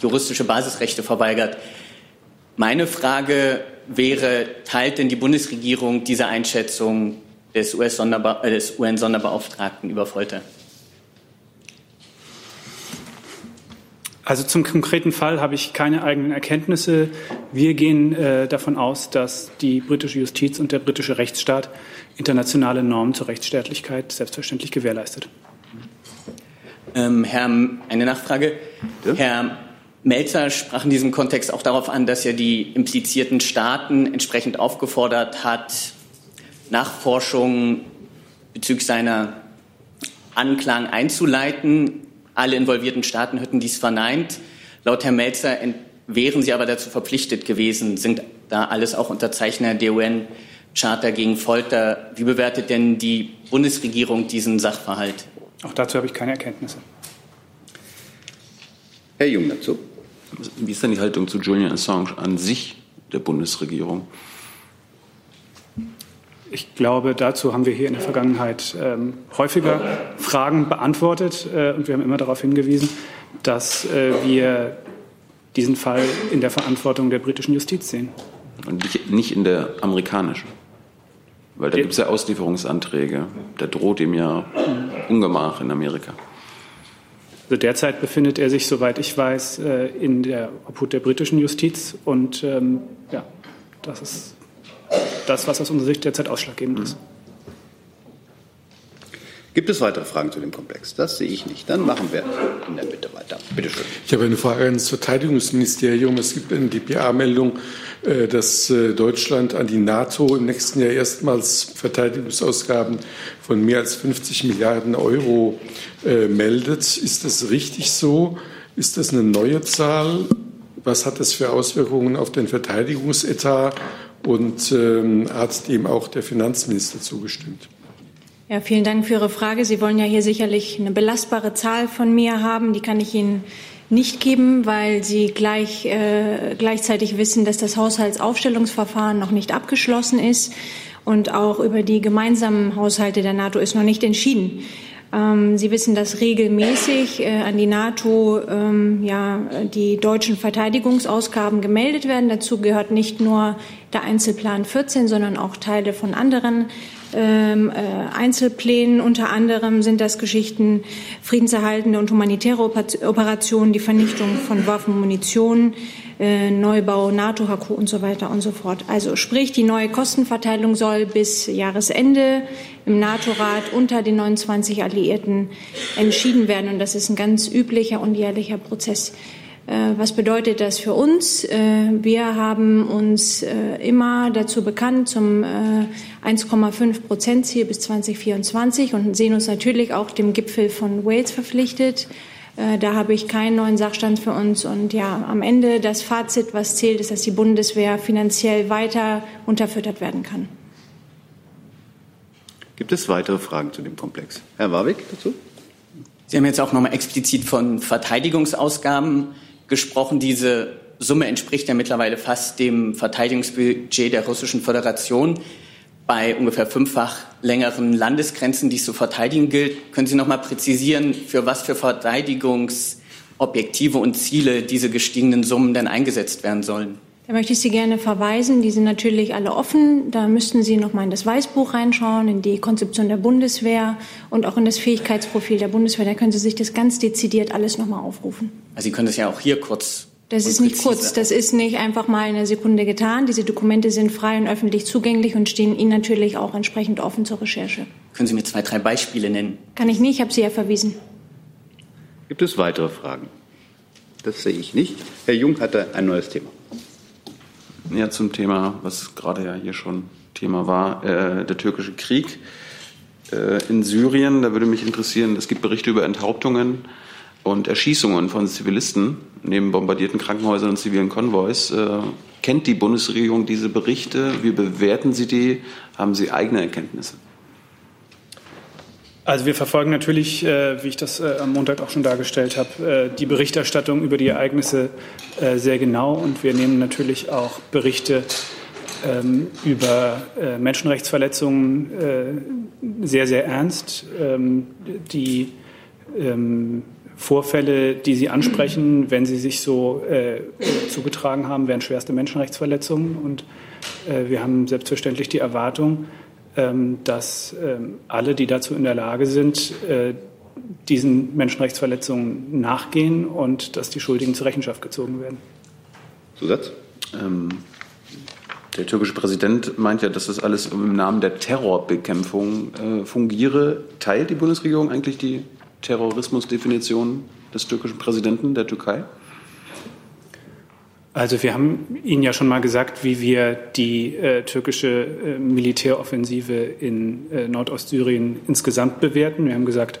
juristische Basisrechte verweigert. Meine Frage wäre, teilt denn die Bundesregierung diese Einschätzung des UN-Sonderbeauftragten äh, über Folter? Also zum konkreten Fall habe ich keine eigenen Erkenntnisse. Wir gehen äh, davon aus, dass die britische Justiz und der britische Rechtsstaat internationale Normen zur Rechtsstaatlichkeit selbstverständlich gewährleistet. Ähm, Herr, eine Nachfrage. Ja? Herr Melzer sprach in diesem Kontext auch darauf an, dass er die implizierten Staaten entsprechend aufgefordert hat, Nachforschungen bezüglich seiner Anklagen einzuleiten. Alle involvierten Staaten hätten dies verneint. Laut Herrn Melzer wären sie aber dazu verpflichtet gewesen, sind da alles auch Unterzeichner der UN-Charta gegen Folter. Wie bewertet denn die Bundesregierung diesen Sachverhalt? Auch dazu habe ich keine Erkenntnisse. Herr Jung dazu. Wie ist denn die Haltung zu Julian Assange an sich der Bundesregierung? Ich glaube, dazu haben wir hier in der Vergangenheit ähm, häufiger Fragen beantwortet äh, und wir haben immer darauf hingewiesen, dass äh, wir diesen Fall in der Verantwortung der britischen Justiz sehen. Und nicht in der amerikanischen? Weil da gibt es ja Auslieferungsanträge. Da droht ihm ja Ungemach in Amerika. Also derzeit befindet er sich, soweit ich weiß, äh, in der Obhut der britischen Justiz. Und ähm, ja, das ist das, was aus unserer Sicht derzeit ausschlaggebend ist. Gibt es weitere Fragen zu dem Komplex? Das sehe ich nicht. Dann machen wir in der Mitte weiter. Bitte schön. Ich habe eine Frage ans Verteidigungsministerium. Es gibt eine DPA-Meldung, äh, dass äh, Deutschland an die NATO im nächsten Jahr erstmals Verteidigungsausgaben von mehr als 50 Milliarden Euro äh, meldet. Ist das richtig so? Ist das eine neue Zahl? Was hat das für Auswirkungen auf den Verteidigungsetat? Und ähm, hat dem auch der Finanzminister zugestimmt? Ja, vielen Dank für Ihre Frage. Sie wollen ja hier sicherlich eine belastbare Zahl von mir haben. Die kann ich Ihnen nicht geben, weil Sie gleich, äh, gleichzeitig wissen, dass das Haushaltsaufstellungsverfahren noch nicht abgeschlossen ist und auch über die gemeinsamen Haushalte der NATO ist noch nicht entschieden. Ähm, Sie wissen, dass regelmäßig äh, an die NATO ähm, ja, die deutschen Verteidigungsausgaben gemeldet werden. Dazu gehört nicht nur der Einzelplan 14, sondern auch Teile von anderen ähm, äh, Einzelplänen. Unter anderem sind das Geschichten friedenserhaltende und humanitäre Operationen, die Vernichtung von Waffen Munition, äh, Neubau, NATO-HQ und so weiter und so fort. Also sprich, die neue Kostenverteilung soll bis Jahresende im NATO-Rat unter den 29 Alliierten entschieden werden. Und das ist ein ganz üblicher und jährlicher Prozess. Äh, was bedeutet das für uns? Äh, wir haben uns äh, immer dazu bekannt zum 1,5 Prozent Ziel bis 2024 und sehen uns natürlich auch dem Gipfel von Wales verpflichtet. Da habe ich keinen neuen Sachstand für uns. Und ja, am Ende das Fazit, was zählt, ist, dass die Bundeswehr finanziell weiter unterfüttert werden kann. Gibt es weitere Fragen zu dem Komplex? Herr Warwick dazu? Sie haben jetzt auch nochmal explizit von Verteidigungsausgaben gesprochen. Diese Summe entspricht ja mittlerweile fast dem Verteidigungsbudget der Russischen Föderation. Bei ungefähr fünffach längeren Landesgrenzen, die es zu verteidigen gilt, können Sie noch mal präzisieren, für was für Verteidigungsobjektive und Ziele diese gestiegenen Summen denn eingesetzt werden sollen? Da möchte ich Sie gerne verweisen. Die sind natürlich alle offen. Da müssten Sie noch mal in das Weißbuch reinschauen, in die Konzeption der Bundeswehr und auch in das Fähigkeitsprofil der Bundeswehr. Da können Sie sich das ganz dezidiert alles noch mal aufrufen. Also Sie können das ja auch hier kurz. Das ist nicht kurz. Das ist nicht einfach mal in einer Sekunde getan. Diese Dokumente sind frei und öffentlich zugänglich und stehen Ihnen natürlich auch entsprechend offen zur Recherche. Können Sie mir zwei, drei Beispiele nennen? Kann ich nicht. Ich habe Sie ja verwiesen. Gibt es weitere Fragen? Das sehe ich nicht. Herr Jung hatte ein neues Thema. Ja, zum Thema, was gerade ja hier schon Thema war, äh, der türkische Krieg äh, in Syrien. Da würde mich interessieren, es gibt Berichte über Enthauptungen und Erschießungen von Zivilisten neben bombardierten Krankenhäusern und zivilen Konvois. Äh, kennt die Bundesregierung diese Berichte? Wie bewerten Sie die? Haben Sie eigene Erkenntnisse? Also wir verfolgen natürlich, äh, wie ich das äh, am Montag auch schon dargestellt habe, äh, die Berichterstattung über die Ereignisse äh, sehr genau und wir nehmen natürlich auch Berichte ähm, über äh, Menschenrechtsverletzungen äh, sehr, sehr ernst. Ähm, die ähm, Vorfälle, die Sie ansprechen, wenn sie sich so zugetragen haben, wären schwerste Menschenrechtsverletzungen und wir haben selbstverständlich die Erwartung, dass ähm, alle, die dazu in der Lage sind, äh, diesen Menschenrechtsverletzungen nachgehen und dass die Schuldigen zur Rechenschaft gezogen werden. Zusatz? Ähm, der türkische Präsident meint ja, dass das alles im Namen der Terrorbekämpfung äh, fungiere. Teilt die Bundesregierung eigentlich die Terrorismusdefinition des türkischen Präsidenten der Türkei? Also wir haben Ihnen ja schon mal gesagt, wie wir die äh, türkische äh, Militäroffensive in äh, Nordostsyrien insgesamt bewerten. Wir haben gesagt,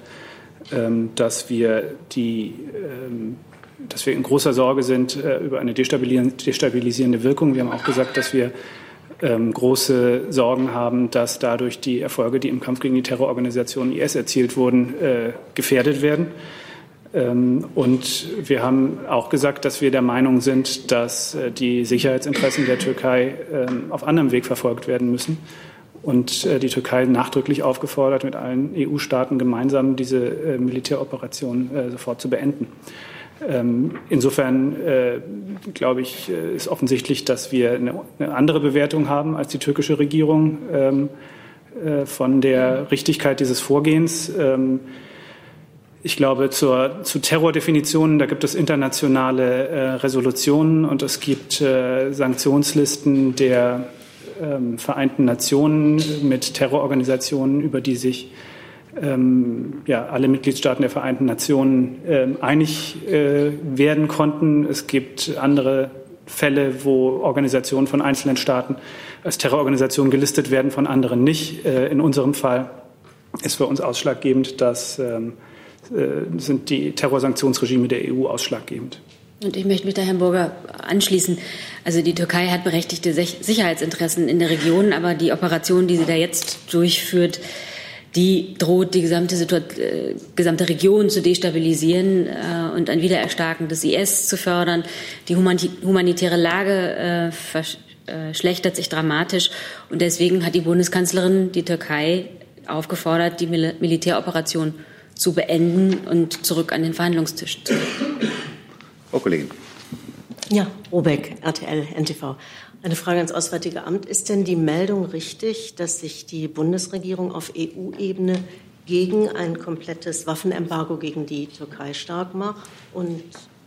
ähm, dass wir die ähm, dass wir in großer Sorge sind äh, über eine destabilisierende Wirkung. Wir haben auch gesagt, dass wir ähm, große Sorgen haben, dass dadurch die Erfolge, die im Kampf gegen die Terrororganisation IS erzielt wurden, äh, gefährdet werden. Ähm, und wir haben auch gesagt, dass wir der Meinung sind, dass äh, die Sicherheitsinteressen der Türkei ähm, auf anderem Weg verfolgt werden müssen. Und äh, die Türkei nachdrücklich aufgefordert, mit allen EU-Staaten gemeinsam diese äh, Militäroperation sofort zu beenden. Ähm, insofern glaube ich, ist offensichtlich, dass wir eine andere Bewertung haben als die türkische Regierung von der Richtigkeit dieses Vorgehens. Ich glaube, zur, zu Terrordefinitionen, da gibt es internationale äh, Resolutionen und es gibt äh, Sanktionslisten der ähm, Vereinten Nationen mit Terrororganisationen, über die sich ähm, ja, alle Mitgliedstaaten der Vereinten Nationen äh, einig äh, werden konnten. Es gibt andere Fälle, wo Organisationen von einzelnen Staaten als Terrororganisationen gelistet werden, von anderen nicht. Äh, in unserem Fall ist für uns ausschlaggebend, dass ähm, äh, sind die Terrorsanktionsregime der EU ausschlaggebend. Und ich möchte mich da Herrn Burger anschließen. Also die Türkei hat berechtigte Sicherheitsinteressen in der Region, aber die Operation, die sie da jetzt durchführt, die droht, die gesamte, Situation, äh, gesamte Region zu destabilisieren äh, und ein Wiedererstarken des IS zu fördern. Die humanitäre Lage äh, verschlechtert sich dramatisch. Und deswegen hat die Bundeskanzlerin die Türkei aufgefordert, die Mil Militäroperation zu beenden und zurück an den Verhandlungstisch zu. Frau Kollegin. Ja, Robeck, RTL, NTV. Eine Frage ans Auswärtige Amt. Ist denn die Meldung richtig, dass sich die Bundesregierung auf EU-Ebene gegen ein komplettes Waffenembargo gegen die Türkei stark macht? Und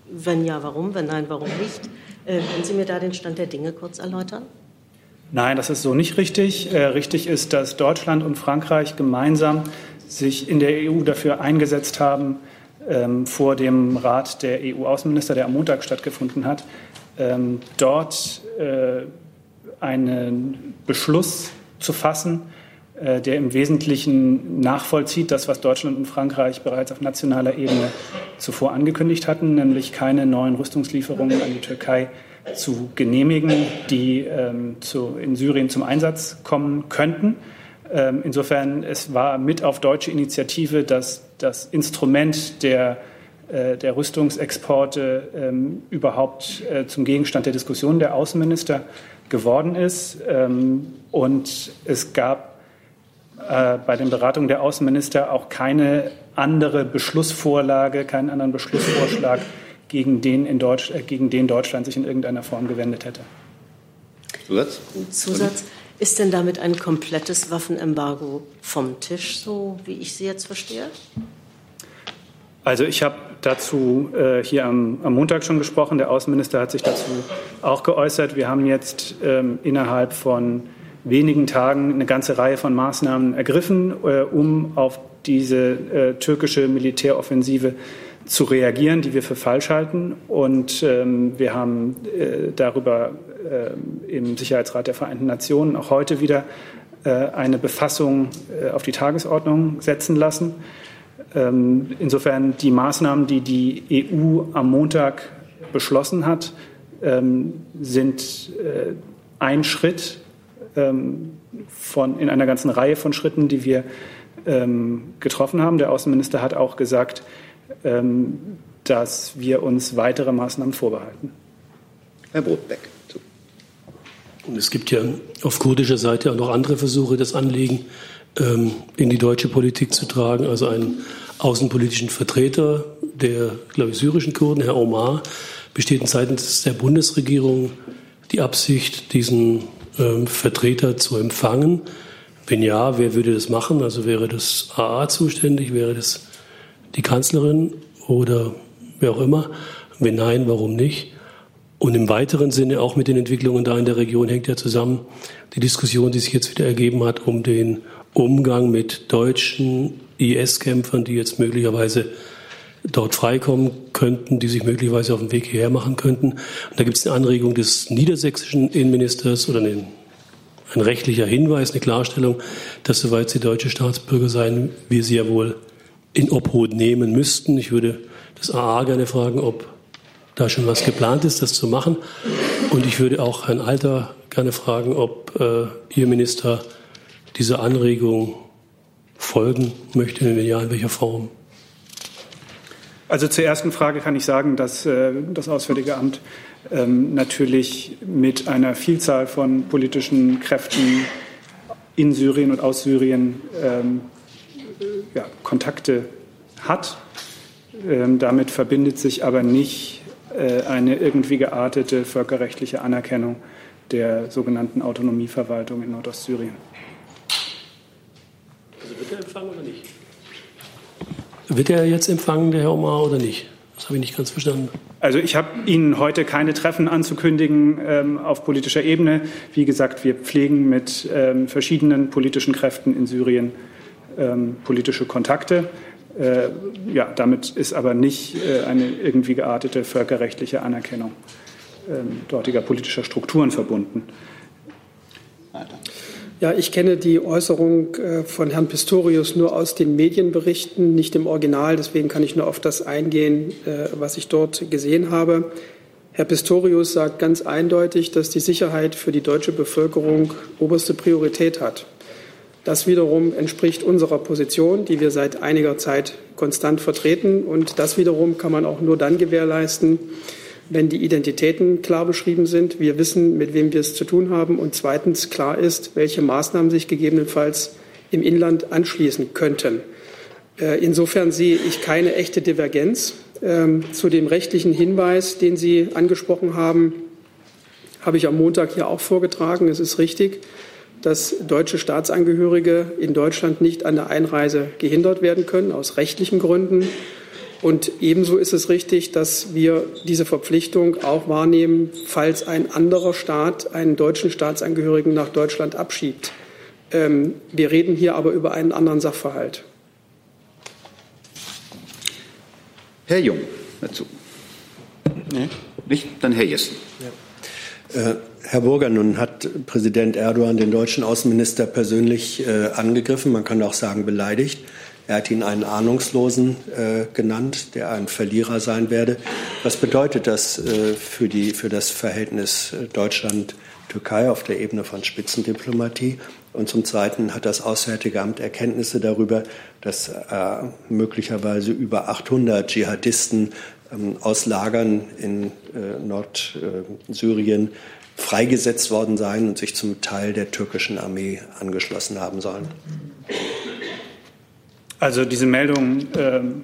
wenn ja, warum? Wenn nein, warum nicht? Äh, können Sie mir da den Stand der Dinge kurz erläutern? Nein, das ist so nicht richtig. Äh, richtig ist, dass Deutschland und Frankreich gemeinsam sich in der EU dafür eingesetzt haben, ähm, vor dem Rat der EU-Außenminister, der am Montag stattgefunden hat, ähm, dort äh, einen Beschluss zu fassen, äh, der im Wesentlichen nachvollzieht, das, was Deutschland und Frankreich bereits auf nationaler Ebene zuvor angekündigt hatten, nämlich keine neuen Rüstungslieferungen an die Türkei zu genehmigen, die ähm, zu, in Syrien zum Einsatz kommen könnten. Ähm, insofern, es war mit auf deutsche Initiative, dass das Instrument der, äh, der Rüstungsexporte ähm, überhaupt äh, zum Gegenstand der Diskussion der Außenminister geworden ist. Ähm, und es gab äh, bei den Beratungen der Außenminister auch keine andere Beschlussvorlage, keinen anderen Beschlussvorschlag, gegen den, in Deutsch, äh, gegen den Deutschland sich in irgendeiner Form gewendet hätte. Zusatz? Zusatz. Ist denn damit ein komplettes Waffenembargo vom Tisch, so wie ich Sie jetzt verstehe? Also ich habe dazu äh, hier am, am, Montag schon gesprochen. Der Außenminister hat sich dazu auch geäußert. Wir haben jetzt ähm, innerhalb von wenigen Tagen eine ganze Reihe von Maßnahmen ergriffen, äh, um auf diese äh, türkische Militäroffensive zu reagieren, die wir für falsch halten. Und ähm, wir haben äh, darüber im Sicherheitsrat der Vereinten Nationen auch heute wieder äh, eine Befassung äh, auf die Tagesordnung setzen lassen. Ähm, insofern die Maßnahmen, die die EU am Montag beschlossen hat, ähm, sind äh, ein Schritt ähm, von, in einer ganzen Reihe von Schritten, die wir ähm, getroffen haben. Der Außenminister hat auch gesagt, ähm, dass wir uns weitere Maßnahmen vorbehalten. Herr Brotbeck. Und es gibt ja auf kurdischer Seite auch noch andere Versuche, das Anliegen ähm, in die deutsche Politik zu tragen. Also einen außenpolitischen Vertreter der, glaube ich, syrischen Kurden, Herr Omar, besteht seitens der Bundesregierung die Absicht, diesen ähm, Vertreter zu empfangen. Wenn ja, wer würde das machen? Also wäre das AA zuständig? Wäre das die Kanzlerin oder wer auch immer? Wenn nein, warum nicht? Und im weiteren Sinne auch mit den Entwicklungen da in der Region hängt ja zusammen die Diskussion, die sich jetzt wieder ergeben hat, um den Umgang mit deutschen IS-Kämpfern, die jetzt möglicherweise dort freikommen könnten, die sich möglicherweise auf den Weg hierher machen könnten. Und da gibt es eine Anregung des niedersächsischen Innenministers oder einen, ein rechtlicher Hinweis, eine Klarstellung, dass soweit sie deutsche Staatsbürger seien, wir sie ja wohl in Obhut nehmen müssten. Ich würde das AA gerne fragen, ob da schon was geplant ist, das zu machen. Und ich würde auch Herrn Alter gerne fragen, ob äh, Ihr Minister dieser Anregung folgen möchte, wenn ja, in welcher Form. Also zur ersten Frage kann ich sagen, dass äh, das Auswärtige Amt ähm, natürlich mit einer Vielzahl von politischen Kräften in Syrien und aus Syrien ähm, ja, Kontakte hat. Ähm, damit verbindet sich aber nicht eine irgendwie geartete völkerrechtliche Anerkennung der sogenannten Autonomieverwaltung in Nordostsyrien. Also wird er empfangen oder nicht? Wird er jetzt empfangen, der Herr Omar, oder nicht? Das habe ich nicht ganz verstanden. Also ich habe Ihnen heute keine Treffen anzukündigen ähm, auf politischer Ebene. Wie gesagt, wir pflegen mit ähm, verschiedenen politischen Kräften in Syrien ähm, politische Kontakte. Äh, ja, damit ist aber nicht äh, eine irgendwie geartete völkerrechtliche Anerkennung ähm, dortiger politischer Strukturen verbunden. Ja, ich kenne die Äußerung äh, von Herrn Pistorius nur aus den Medienberichten, nicht im Original. Deswegen kann ich nur auf das eingehen, äh, was ich dort gesehen habe. Herr Pistorius sagt ganz eindeutig, dass die Sicherheit für die deutsche Bevölkerung oberste Priorität hat. Das wiederum entspricht unserer Position, die wir seit einiger Zeit konstant vertreten. Und das wiederum kann man auch nur dann gewährleisten, wenn die Identitäten klar beschrieben sind, wir wissen, mit wem wir es zu tun haben und zweitens klar ist, welche Maßnahmen sich gegebenenfalls im Inland anschließen könnten. Äh, insofern sehe ich keine echte Divergenz. Ähm, zu dem rechtlichen Hinweis, den Sie angesprochen haben, habe ich am Montag hier auch vorgetragen. Es ist richtig, dass deutsche Staatsangehörige in Deutschland nicht an der Einreise gehindert werden können, aus rechtlichen Gründen. Und ebenso ist es richtig, dass wir diese Verpflichtung auch wahrnehmen, falls ein anderer Staat einen deutschen Staatsangehörigen nach Deutschland abschiebt. Ähm, wir reden hier aber über einen anderen Sachverhalt. Herr Jung, dazu. Nee. Nicht? Dann Herr Jessen. Ja. Äh, Herr Burger, nun hat Präsident Erdogan den deutschen Außenminister persönlich äh, angegriffen, man kann auch sagen beleidigt. Er hat ihn einen Ahnungslosen äh, genannt, der ein Verlierer sein werde. Was bedeutet das äh, für, die, für das Verhältnis äh, Deutschland-Türkei auf der Ebene von Spitzendiplomatie? Und zum Zweiten hat das Auswärtige Amt Erkenntnisse darüber, dass äh, möglicherweise über 800 Dschihadisten ähm, aus Lagern in äh, Nordsyrien freigesetzt worden seien und sich zum Teil der türkischen Armee angeschlossen haben sollen. Also diese Meldung, ähm,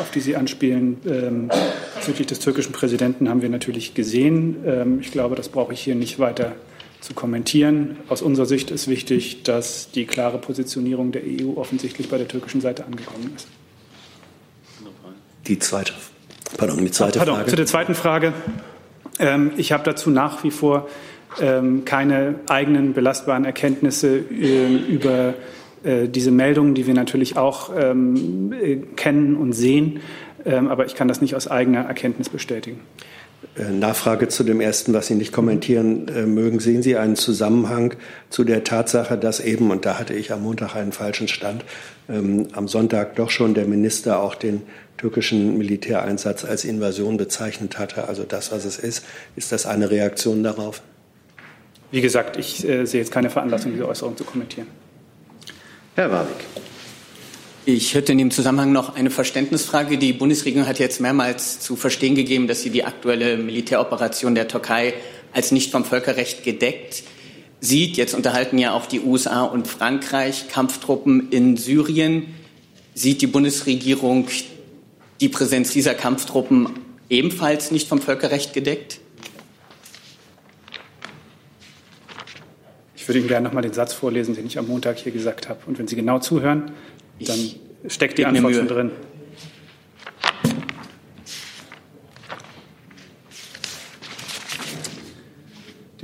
auf die Sie anspielen, ähm, bezüglich des türkischen Präsidenten haben wir natürlich gesehen. Ähm, ich glaube, das brauche ich hier nicht weiter zu kommentieren. Aus unserer Sicht ist wichtig, dass die klare Positionierung der EU offensichtlich bei der türkischen Seite angekommen ist. Die zweite, pardon, die zweite pardon, Frage. Zu der zweiten Frage. Ich habe dazu nach wie vor keine eigenen belastbaren Erkenntnisse über äh, diese Meldungen, die wir natürlich auch ähm, äh, kennen und sehen. Ähm, aber ich kann das nicht aus eigener Erkenntnis bestätigen. Äh, Nachfrage zu dem ersten, was Sie nicht kommentieren äh, mögen. Sehen Sie einen Zusammenhang zu der Tatsache, dass eben, und da hatte ich am Montag einen falschen Stand, ähm, am Sonntag doch schon der Minister auch den türkischen Militäreinsatz als Invasion bezeichnet hatte, also das, was es ist. Ist das eine Reaktion darauf? Wie gesagt, ich äh, sehe jetzt keine Veranlassung, diese Äußerung zu kommentieren. Herr Warwick. Ich hätte in dem Zusammenhang noch eine Verständnisfrage. Die Bundesregierung hat jetzt mehrmals zu verstehen gegeben, dass sie die aktuelle Militäroperation der Türkei als nicht vom Völkerrecht gedeckt sieht. Jetzt unterhalten ja auch die USA und Frankreich Kampftruppen in Syrien. Sieht die Bundesregierung die Präsenz dieser Kampftruppen ebenfalls nicht vom Völkerrecht gedeckt? Ich würde Ihnen gerne noch mal den Satz vorlesen, den ich am Montag hier gesagt habe. Und wenn Sie genau zuhören, dann ich steckt die Antwort schon drin.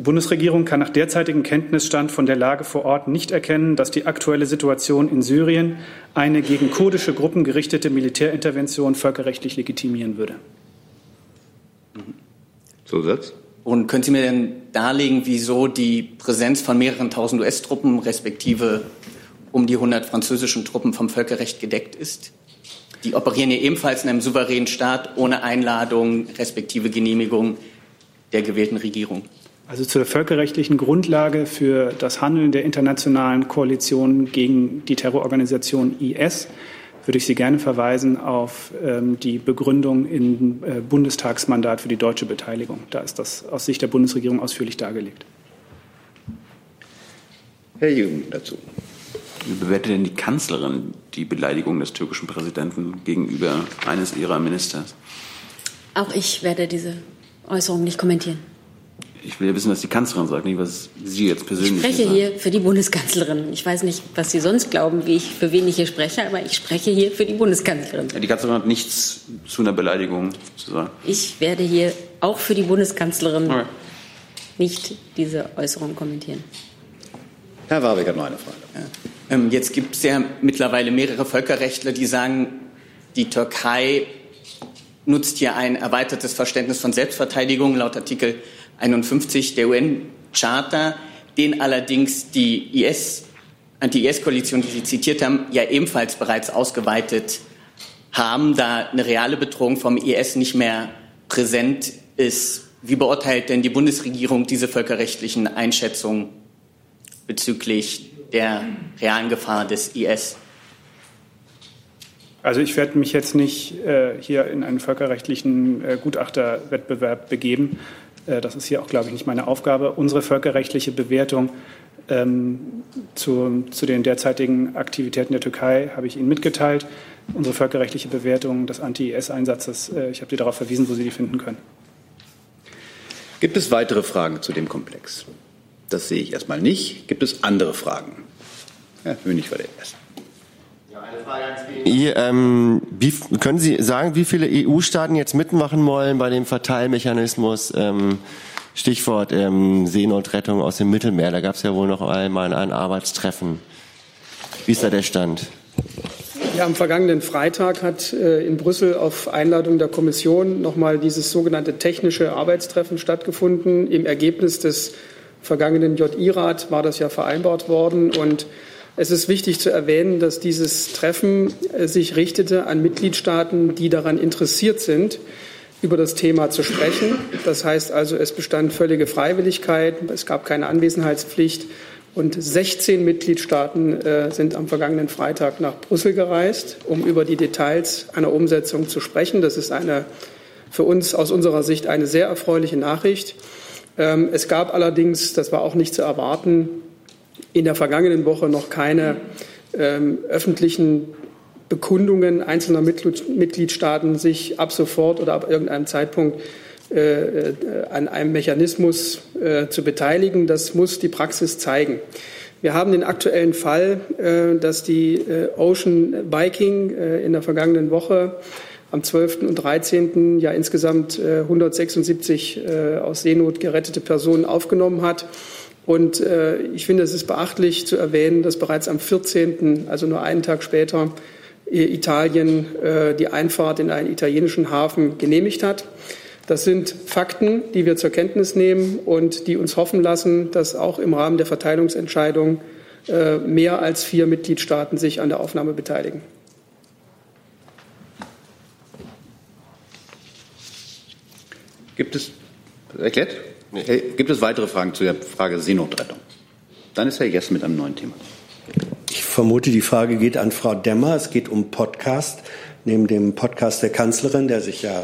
Bundesregierung kann nach derzeitigem Kenntnisstand von der Lage vor Ort nicht erkennen, dass die aktuelle Situation in Syrien eine gegen kurdische Gruppen gerichtete Militärintervention völkerrechtlich legitimieren würde. Zusatz? Und können Sie mir denn darlegen, wieso die Präsenz von mehreren tausend US-Truppen respektive um die 100 französischen Truppen vom Völkerrecht gedeckt ist? Die operieren ja ebenfalls in einem souveränen Staat ohne Einladung respektive Genehmigung der gewählten Regierung. Also zur völkerrechtlichen Grundlage für das Handeln der internationalen Koalition gegen die Terrororganisation IS würde ich Sie gerne verweisen auf ähm, die Begründung im äh, Bundestagsmandat für die deutsche Beteiligung. Da ist das aus Sicht der Bundesregierung ausführlich dargelegt. Herr Jung dazu. Wie bewertet denn die Kanzlerin die Beleidigung des türkischen Präsidenten gegenüber eines ihrer Ministers? Auch ich werde diese Äußerung nicht kommentieren. Ich will ja wissen, was die Kanzlerin sagt, nicht was Sie jetzt persönlich Ich spreche hier für die Bundeskanzlerin. Ich weiß nicht, was Sie sonst glauben, wie ich, für wen ich hier spreche, aber ich spreche hier für die Bundeskanzlerin. Die Kanzlerin hat nichts zu einer Beleidigung zu sagen. Ich werde hier auch für die Bundeskanzlerin okay. nicht diese Äußerung kommentieren. Herr Warwick hat noch eine Frage. Ja. Ähm, jetzt gibt es ja mittlerweile mehrere Völkerrechtler, die sagen, die Türkei nutzt hier ein erweitertes Verständnis von Selbstverteidigung laut Artikel 51 der UN-Charta, den allerdings die IS, Anti-IS-Koalition, die Sie zitiert haben, ja ebenfalls bereits ausgeweitet haben, da eine reale Bedrohung vom IS nicht mehr präsent ist. Wie beurteilt denn die Bundesregierung diese völkerrechtlichen Einschätzungen bezüglich der realen Gefahr des IS? Also ich werde mich jetzt nicht äh, hier in einen völkerrechtlichen äh, Gutachterwettbewerb begeben. Äh, das ist hier auch, glaube ich, nicht meine Aufgabe. Unsere völkerrechtliche Bewertung ähm, zu, zu den derzeitigen Aktivitäten der Türkei habe ich Ihnen mitgeteilt. Unsere völkerrechtliche Bewertung des Anti-IS-Einsatzes, äh, ich habe Sie darauf verwiesen, wo Sie die finden können. Gibt es weitere Fragen zu dem Komplex? Das sehe ich erstmal nicht. Gibt es andere Fragen? Herr Hönig war der Erste. Ähm, wie, können Sie sagen, wie viele EU-Staaten jetzt mitmachen wollen bei dem Verteilmechanismus? Ähm, Stichwort ähm, Seenotrettung aus dem Mittelmeer. Da gab es ja wohl noch einmal ein Arbeitstreffen. Wie ist da der Stand? Ja, am vergangenen Freitag hat äh, in Brüssel auf Einladung der Kommission nochmal dieses sogenannte technische Arbeitstreffen stattgefunden. Im Ergebnis des vergangenen JI-Rat war das ja vereinbart worden und es ist wichtig zu erwähnen, dass dieses Treffen äh, sich richtete an Mitgliedstaaten, die daran interessiert sind, über das Thema zu sprechen. Das heißt also, es bestand völlige Freiwilligkeit, es gab keine Anwesenheitspflicht und 16 Mitgliedstaaten äh, sind am vergangenen Freitag nach Brüssel gereist, um über die Details einer Umsetzung zu sprechen. Das ist eine für uns aus unserer Sicht eine sehr erfreuliche Nachricht. Ähm, es gab allerdings, das war auch nicht zu erwarten, in der vergangenen Woche noch keine ähm, öffentlichen Bekundungen einzelner Mitgliedstaaten, sich ab sofort oder ab irgendeinem Zeitpunkt äh, äh, an einem Mechanismus äh, zu beteiligen. Das muss die Praxis zeigen. Wir haben den aktuellen Fall, äh, dass die äh, Ocean Viking äh, in der vergangenen Woche am 12. und 13. ja insgesamt 176 aus Seenot gerettete Personen aufgenommen hat. Und äh, ich finde, es ist beachtlich zu erwähnen, dass bereits am 14., also nur einen Tag später, Italien äh, die Einfahrt in einen italienischen Hafen genehmigt hat. Das sind Fakten, die wir zur Kenntnis nehmen und die uns hoffen lassen, dass auch im Rahmen der Verteilungsentscheidung äh, mehr als vier Mitgliedstaaten sich an der Aufnahme beteiligen. Gibt es erklärt? Nee. Gibt es weitere Fragen zu der Frage Seenotrettung? Dann ist Herr Jess mit einem neuen Thema. Ich vermute, die Frage geht an Frau Demmer. Es geht um Podcast. Neben dem Podcast der Kanzlerin, der sich ja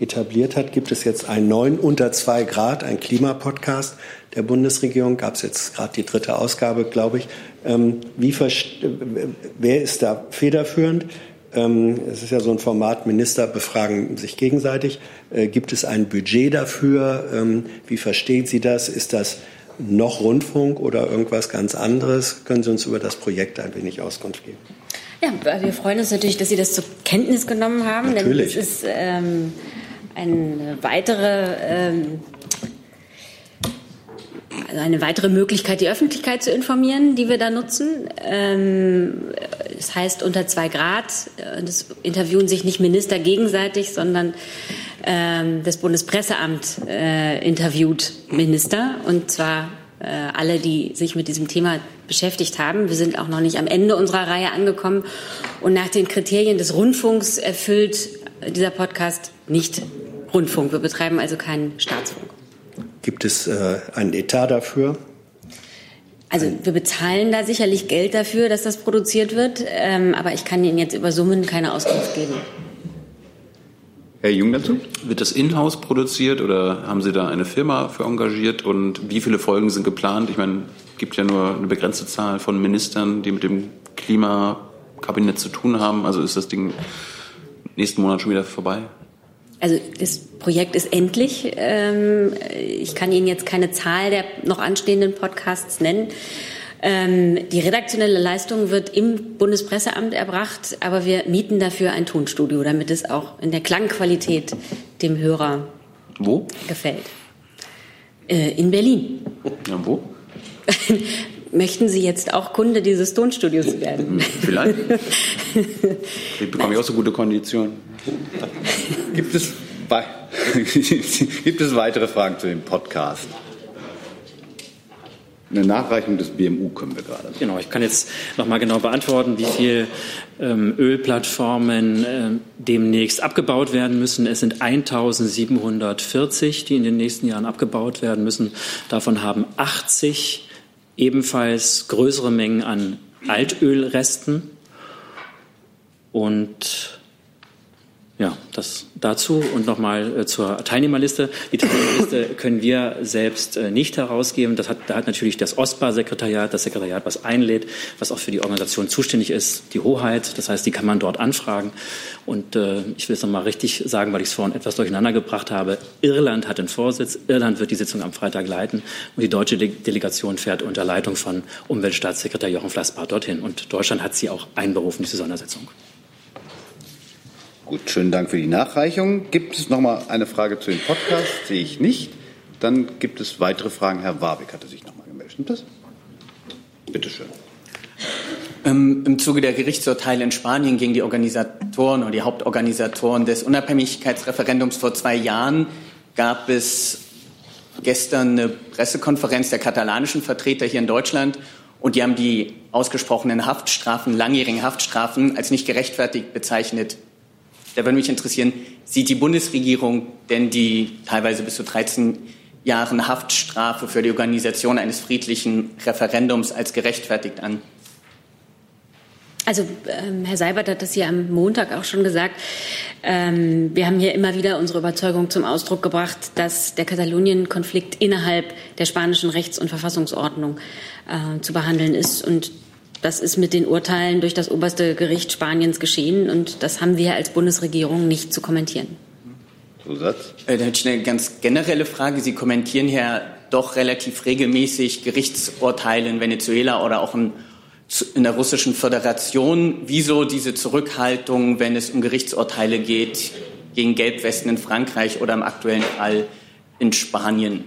etabliert hat, gibt es jetzt einen neuen unter zwei Grad, ein Klimapodcast der Bundesregierung. Gab es jetzt gerade die dritte Ausgabe, glaube ich. Ähm, wie wer ist da federführend? Ähm, es ist ja so ein Format, Minister befragen sich gegenseitig. Äh, gibt es ein Budget dafür? Ähm, wie verstehen Sie das? Ist das noch Rundfunk oder irgendwas ganz anderes? Können Sie uns über das Projekt ein wenig Auskunft geben? Ja, wir freuen uns natürlich, dass Sie das zur Kenntnis genommen haben. Natürlich. Denn es ist ähm, eine weitere ähm, also eine weitere Möglichkeit, die Öffentlichkeit zu informieren, die wir da nutzen. Ähm, das heißt unter zwei Grad. Das interviewen sich nicht Minister gegenseitig, sondern ähm, das Bundespresseamt äh, interviewt Minister und zwar äh, alle, die sich mit diesem Thema beschäftigt haben. Wir sind auch noch nicht am Ende unserer Reihe angekommen und nach den Kriterien des Rundfunks erfüllt dieser Podcast nicht Rundfunk. Wir betreiben also keinen Staatsfunk. Gibt es äh, einen Etat dafür? Also wir bezahlen da sicherlich Geld dafür, dass das produziert wird, ähm, aber ich kann Ihnen jetzt über Summen keine Auskunft geben. Herr Jung dazu? Wird das in-house produziert oder haben Sie da eine Firma für engagiert und wie viele Folgen sind geplant? Ich meine, es gibt ja nur eine begrenzte Zahl von Ministern, die mit dem Klimakabinett zu tun haben. Also ist das Ding nächsten Monat schon wieder vorbei? Also das Projekt ist endlich. Ähm, ich kann Ihnen jetzt keine Zahl der noch anstehenden Podcasts nennen. Ähm, die redaktionelle Leistung wird im Bundespresseamt erbracht, aber wir mieten dafür ein Tonstudio, damit es auch in der Klangqualität dem Hörer wo? gefällt. Äh, in Berlin. Ja, wo? Möchten Sie jetzt auch Kunde dieses Tonstudios werden? Vielleicht. Ich bekomme ich auch so gute Konditionen. Gibt es, gibt es weitere Fragen zu dem Podcast? Eine Nachreichung des BMU können wir gerade. Genau, ich kann jetzt noch mal genau beantworten, wie viel ähm, Ölplattformen äh, demnächst abgebaut werden müssen. Es sind 1740, die in den nächsten Jahren abgebaut werden müssen. Davon haben 80 ebenfalls größere Mengen an Altölresten und ja, das dazu und nochmal äh, zur Teilnehmerliste. Die Teilnehmerliste können wir selbst äh, nicht herausgeben. Das hat, da hat natürlich das OSPA-Sekretariat, das Sekretariat, was einlädt, was auch für die Organisation zuständig ist, die Hoheit. Das heißt, die kann man dort anfragen. Und äh, ich will es nochmal richtig sagen, weil ich es vorhin etwas durcheinander gebracht habe. Irland hat den Vorsitz. Irland wird die Sitzung am Freitag leiten. Und die deutsche De Delegation fährt unter Leitung von Umweltstaatssekretär Jochen Flassbart dorthin. Und Deutschland hat sie auch einberufen, diese Sondersitzung. Gut, schönen Dank für die Nachreichung. Gibt es noch mal eine Frage zu dem Podcast? Sehe ich nicht. Dann gibt es weitere Fragen. Herr Warwick hatte sich noch mal gemeldet. Stimmt das? Bitte schön. Ähm, Im Zuge der Gerichtsurteile in Spanien gegen die Organisatoren oder die Hauptorganisatoren des Unabhängigkeitsreferendums vor zwei Jahren gab es gestern eine Pressekonferenz der katalanischen Vertreter hier in Deutschland und die haben die ausgesprochenen Haftstrafen, langjährigen Haftstrafen als nicht gerechtfertigt bezeichnet. Da würde mich interessieren, sieht die Bundesregierung denn die teilweise bis zu 13 Jahren Haftstrafe für die Organisation eines friedlichen Referendums als gerechtfertigt an? Also ähm, Herr Seibert hat das hier am Montag auch schon gesagt. Ähm, wir haben hier immer wieder unsere Überzeugung zum Ausdruck gebracht, dass der Katalonien-Konflikt innerhalb der spanischen Rechts- und Verfassungsordnung äh, zu behandeln ist. Und das ist mit den Urteilen durch das oberste Gericht Spaniens geschehen und das haben wir als Bundesregierung nicht zu kommentieren. Zusatz? Äh, da hätte ich eine ganz generelle Frage. Sie kommentieren ja doch relativ regelmäßig Gerichtsurteile in Venezuela oder auch in, in der Russischen Föderation. Wieso diese Zurückhaltung, wenn es um Gerichtsurteile geht, gegen Gelbwesten in Frankreich oder im aktuellen Fall in Spanien?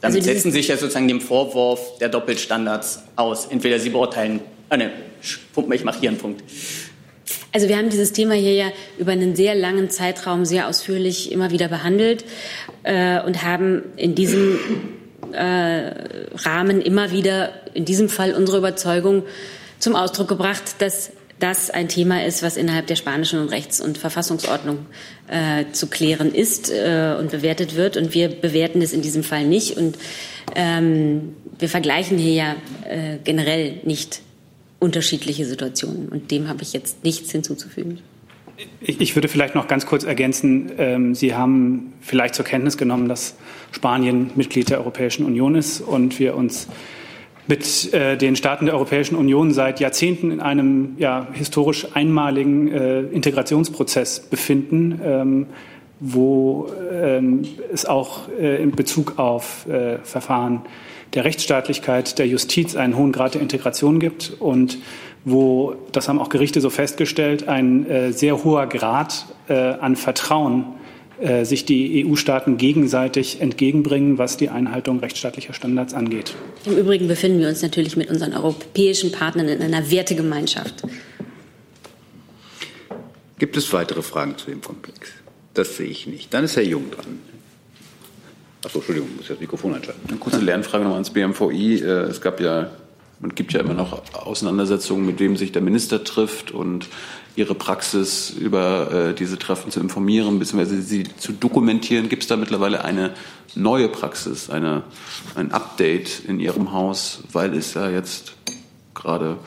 Damit also setzen Sie sich ja sozusagen dem Vorwurf der Doppelstandards aus. Entweder Sie beurteilen Ah, ne, ich mache hier einen Punkt. Also wir haben dieses Thema hier ja über einen sehr langen Zeitraum sehr ausführlich immer wieder behandelt äh, und haben in diesem äh, Rahmen immer wieder, in diesem Fall unsere Überzeugung zum Ausdruck gebracht, dass das ein Thema ist, was innerhalb der spanischen Rechts- und Verfassungsordnung äh, zu klären ist äh, und bewertet wird. Und wir bewerten es in diesem Fall nicht. Und ähm, wir vergleichen hier ja äh, generell nicht unterschiedliche Situationen. Und dem habe ich jetzt nichts hinzuzufügen. Ich würde vielleicht noch ganz kurz ergänzen, ähm, Sie haben vielleicht zur Kenntnis genommen, dass Spanien Mitglied der Europäischen Union ist und wir uns mit äh, den Staaten der Europäischen Union seit Jahrzehnten in einem ja, historisch einmaligen äh, Integrationsprozess befinden, ähm, wo ähm, es auch äh, in Bezug auf Verfahren der Rechtsstaatlichkeit, der Justiz einen hohen Grad der Integration gibt und wo, das haben auch Gerichte so festgestellt, ein äh, sehr hoher Grad äh, an Vertrauen äh, sich die EU-Staaten gegenseitig entgegenbringen, was die Einhaltung rechtsstaatlicher Standards angeht. Im Übrigen befinden wir uns natürlich mit unseren europäischen Partnern in einer Wertegemeinschaft. Gibt es weitere Fragen zu dem Komplex? Das sehe ich nicht. Dann ist Herr Jung dran. Achso, Entschuldigung, muss das Mikrofon einschalten. Eine kurze Lernfrage nochmal ans BMVI. Äh, es gab ja und gibt ja immer noch Auseinandersetzungen, mit wem sich der Minister trifft und ihre Praxis über äh, diese Treffen zu informieren bzw. sie zu dokumentieren. Gibt es da mittlerweile eine neue Praxis, eine, ein Update in Ihrem Haus, weil es ja jetzt gerade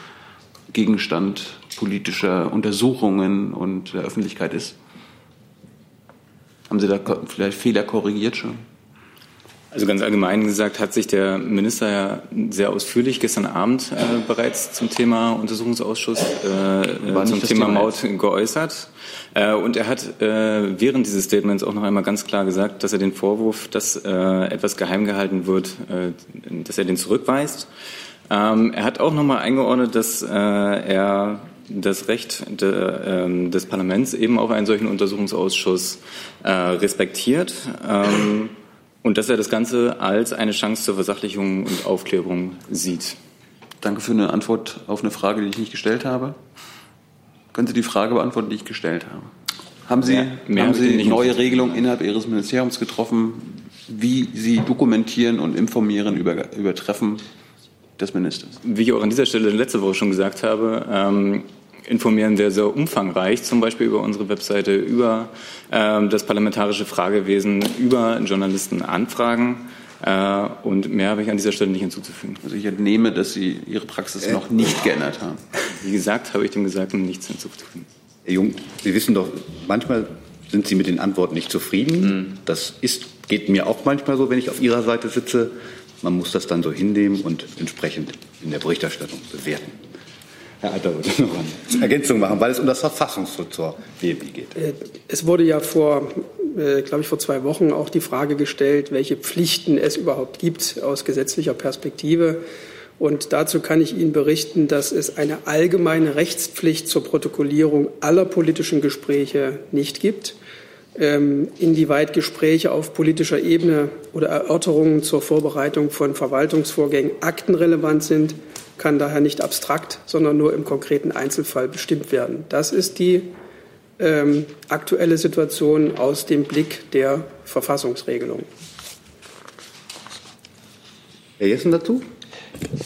Gegenstand politischer Untersuchungen und der Öffentlichkeit ist? Haben Sie da vielleicht Fehler korrigiert schon? Also ganz allgemein gesagt hat sich der Minister ja sehr ausführlich gestern Abend äh, bereits zum Thema Untersuchungsausschuss, äh, zum Thema Maut geäußert. Äh, und er hat äh, während dieses Statements auch noch einmal ganz klar gesagt, dass er den Vorwurf, dass äh, etwas geheim gehalten wird, äh, dass er den zurückweist. Ähm, er hat auch noch mal eingeordnet, dass äh, er das Recht de, äh, des Parlaments eben auf einen solchen Untersuchungsausschuss äh, respektiert. Ähm, und dass er das Ganze als eine Chance zur Versachlichung und Aufklärung sieht. Danke für eine Antwort auf eine Frage, die ich nicht gestellt habe. Können Sie die Frage beantworten, die ich gestellt habe? Haben Sie, mehr haben Sie neue Regelungen innerhalb Ihres Ministeriums getroffen, wie Sie dokumentieren und informieren über, über Treffen des Ministers? Wie ich auch an dieser Stelle letzte Woche schon gesagt habe, ähm, informieren sehr, sehr umfangreich, zum Beispiel über unsere Webseite, über äh, das parlamentarische Fragewesen, über Journalistenanfragen. Äh, und mehr habe ich an dieser Stelle nicht hinzuzufügen. Also ich entnehme, dass Sie Ihre Praxis noch nicht geändert haben. Wie gesagt, habe ich dem Gesagten nichts hinzuzufügen. Herr Jung, Sie wissen doch, manchmal sind Sie mit den Antworten nicht zufrieden. Das ist, geht mir auch manchmal so, wenn ich auf Ihrer Seite sitze. Man muss das dann so hinnehmen und entsprechend in der Berichterstattung bewerten. Herr Alter wollte noch eine Ergänzung machen, weil es um das Verfassungsschutz zur BMI geht. Äh, Es wurde ja vor, äh, glaube ich, vor zwei Wochen auch die Frage gestellt, welche Pflichten es überhaupt gibt aus gesetzlicher Perspektive. Und dazu kann ich Ihnen berichten, dass es eine allgemeine Rechtspflicht zur Protokollierung aller politischen Gespräche nicht gibt. Ähm, inwieweit Gespräche auf politischer Ebene oder Erörterungen zur Vorbereitung von Verwaltungsvorgängen aktenrelevant sind, kann daher nicht abstrakt, sondern nur im konkreten Einzelfall bestimmt werden. Das ist die ähm, aktuelle Situation aus dem Blick der Verfassungsregelung. Herr Jessen dazu?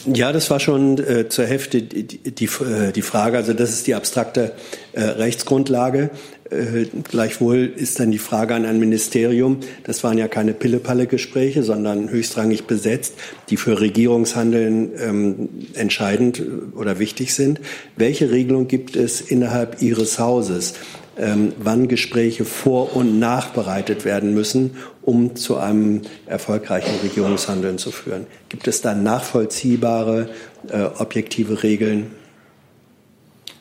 Ja, das war schon äh, zur Hälfte die, die, äh, die Frage. Also das ist die abstrakte äh, Rechtsgrundlage. Äh, gleichwohl ist dann die Frage an ein Ministerium, das waren ja keine Pille-Palle-Gespräche, sondern höchstrangig besetzt, die für Regierungshandeln ähm, entscheidend oder wichtig sind. Welche Regelung gibt es innerhalb Ihres Hauses? ähm, wann Gespräche vor- und nachbereitet werden müssen, um zu einem erfolgreichen Regierungshandeln zu führen. Gibt es da nachvollziehbare, äh, objektive Regeln?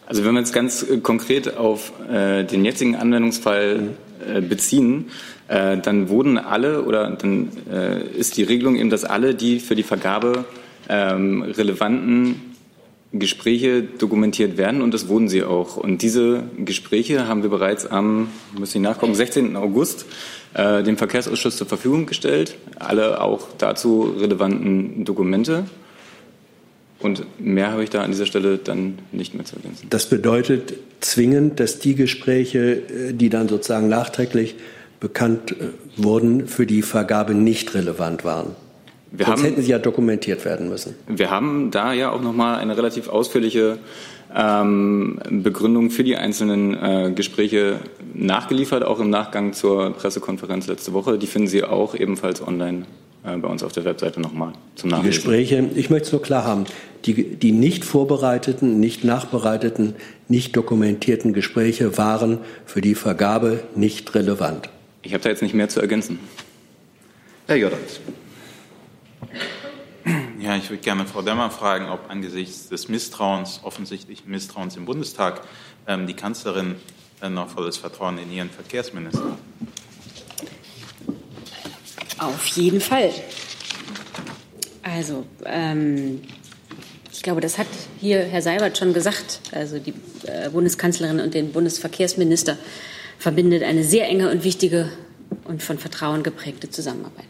Also wenn wir jetzt ganz äh, konkret auf äh, den jetzigen Anwendungsfall äh, beziehen, äh, dann wurden alle oder dann äh, ist die Regelung eben, dass alle, die für die Vergabe ähm, relevanten Gespräche dokumentiert werden und das wurden sie auch. Und diese Gespräche haben wir bereits am, muss ich nachgucken, 16. August äh, dem Verkehrsausschuss zur Verfügung gestellt. Alle auch dazu relevanten Dokumente. Und mehr habe ich da an dieser Stelle dann nicht mehr zu ergänzen. Das bedeutet zwingend, dass die Gespräche, äh, die dann sozusagen nachträglich bekannt äh, wurden, für die Vergabe nicht relevant waren. Wir Sonst haben- hätten sie ja dokumentiert werden müssen. Wir haben da ja auch nochmal eine relativ ausführliche ähm, Begründung für die einzelnen äh, Gespräche nachgeliefert, auch im Nachgang zur Pressekonferenz letzte Woche. Die finden Sie auch ebenfalls online äh, bei uns auf der Webseite nochmal zum Die Nachlesen. Gespräche, ich möchte es nur klar haben, die, die nicht vorbereiteten, nicht nachbereiteten, nicht dokumentierten Gespräche waren für die Vergabe nicht relevant. Ich habe da jetzt nicht mehr zu ergänzen. Herr Jordans. Ja, ich würde gerne Frau Demmer fragen, ob angesichts des Misstrauens, offensichtlichen Misstrauens im Bundestag, ähm, die Kanzlerin äh, noch volles Vertrauen in ihren Verkehrsminister hat. Auf jeden Fall. Also, ähm, ich glaube, das hat hier Herr Seibert schon gesagt. Also die äh, Bundeskanzlerin und den Bundesverkehrsminister verbindet eine sehr enge und wichtige und von Vertrauen geprägte Zusammenarbeit.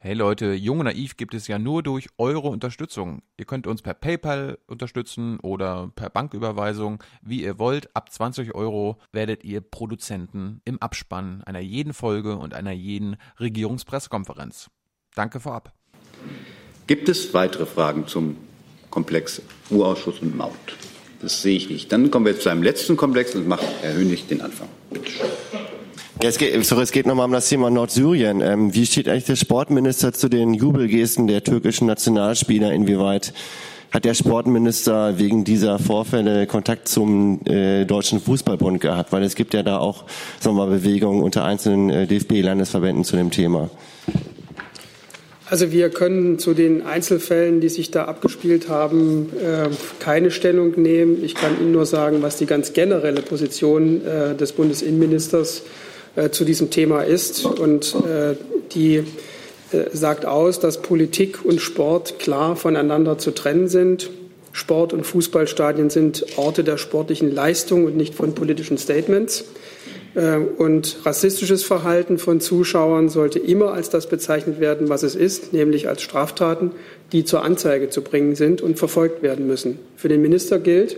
Hey Leute, Jung und Naiv gibt es ja nur durch eure Unterstützung. Ihr könnt uns per PayPal unterstützen oder per Banküberweisung, wie ihr wollt. Ab 20 Euro werdet ihr Produzenten im Abspann einer jeden Folge und einer jeden Regierungspressekonferenz. Danke vorab. Gibt es weitere Fragen zum Komplex Urausschuss und Maut? Das sehe ich nicht. Dann kommen wir zu einem letzten Komplex und macht Herr Hönig den Anfang. Bitte schön. Es geht, sorry, es geht nochmal um das Thema Nordsyrien. Ähm, wie steht eigentlich der Sportminister zu den Jubelgesten der türkischen Nationalspieler? Inwieweit hat der Sportminister wegen dieser Vorfälle Kontakt zum äh, Deutschen Fußballbund gehabt? Weil es gibt ja da auch sagen Bewegungen unter einzelnen äh, DFB-Landesverbänden zu dem Thema. Also wir können zu den Einzelfällen, die sich da abgespielt haben, äh, keine Stellung nehmen. Ich kann Ihnen nur sagen, was die ganz generelle Position äh, des Bundesinnenministers äh, zu diesem Thema ist. Und die sagt aus, dass Politik und Sport klar voneinander zu trennen sind. Sport- und Fußballstadien sind Orte der sportlichen Leistung und nicht von politischen Statements. Äh, Und rassistisches Verhalten von Zuschauern sollte immer als das bezeichnet werden, was es ist, nämlich als Straftaten, die zur Anzeige zu bringen sind und verfolgt werden müssen. Für den Minister gilt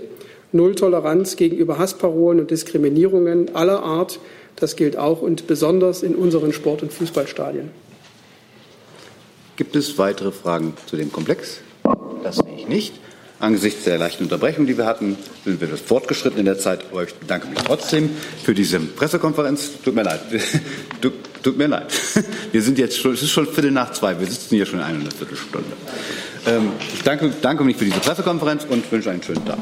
Null Toleranz gegenüber Hassparolen und Diskriminierungen aller Art. Das gilt auch und besonders in unseren Sport- und Fußballstadien. Gibt es weitere Fragen zu dem Komplex? Das sehe ich nicht. Angesichts der leichten Unterbrechung, die wir hatten, sind wir fortgeschritten in der Zeit. Aber ich bedanke mich trotzdem für diese Pressekonferenz. Tut mir leid. Tut mir leid. Wir sind jetzt schon, es ist schon Viertel nach zwei. Wir sitzen hier schon eine Viertelstunde. Ähm, ich danke, danke mich für diese Pressekonferenz und wünsche einen schönen Tag.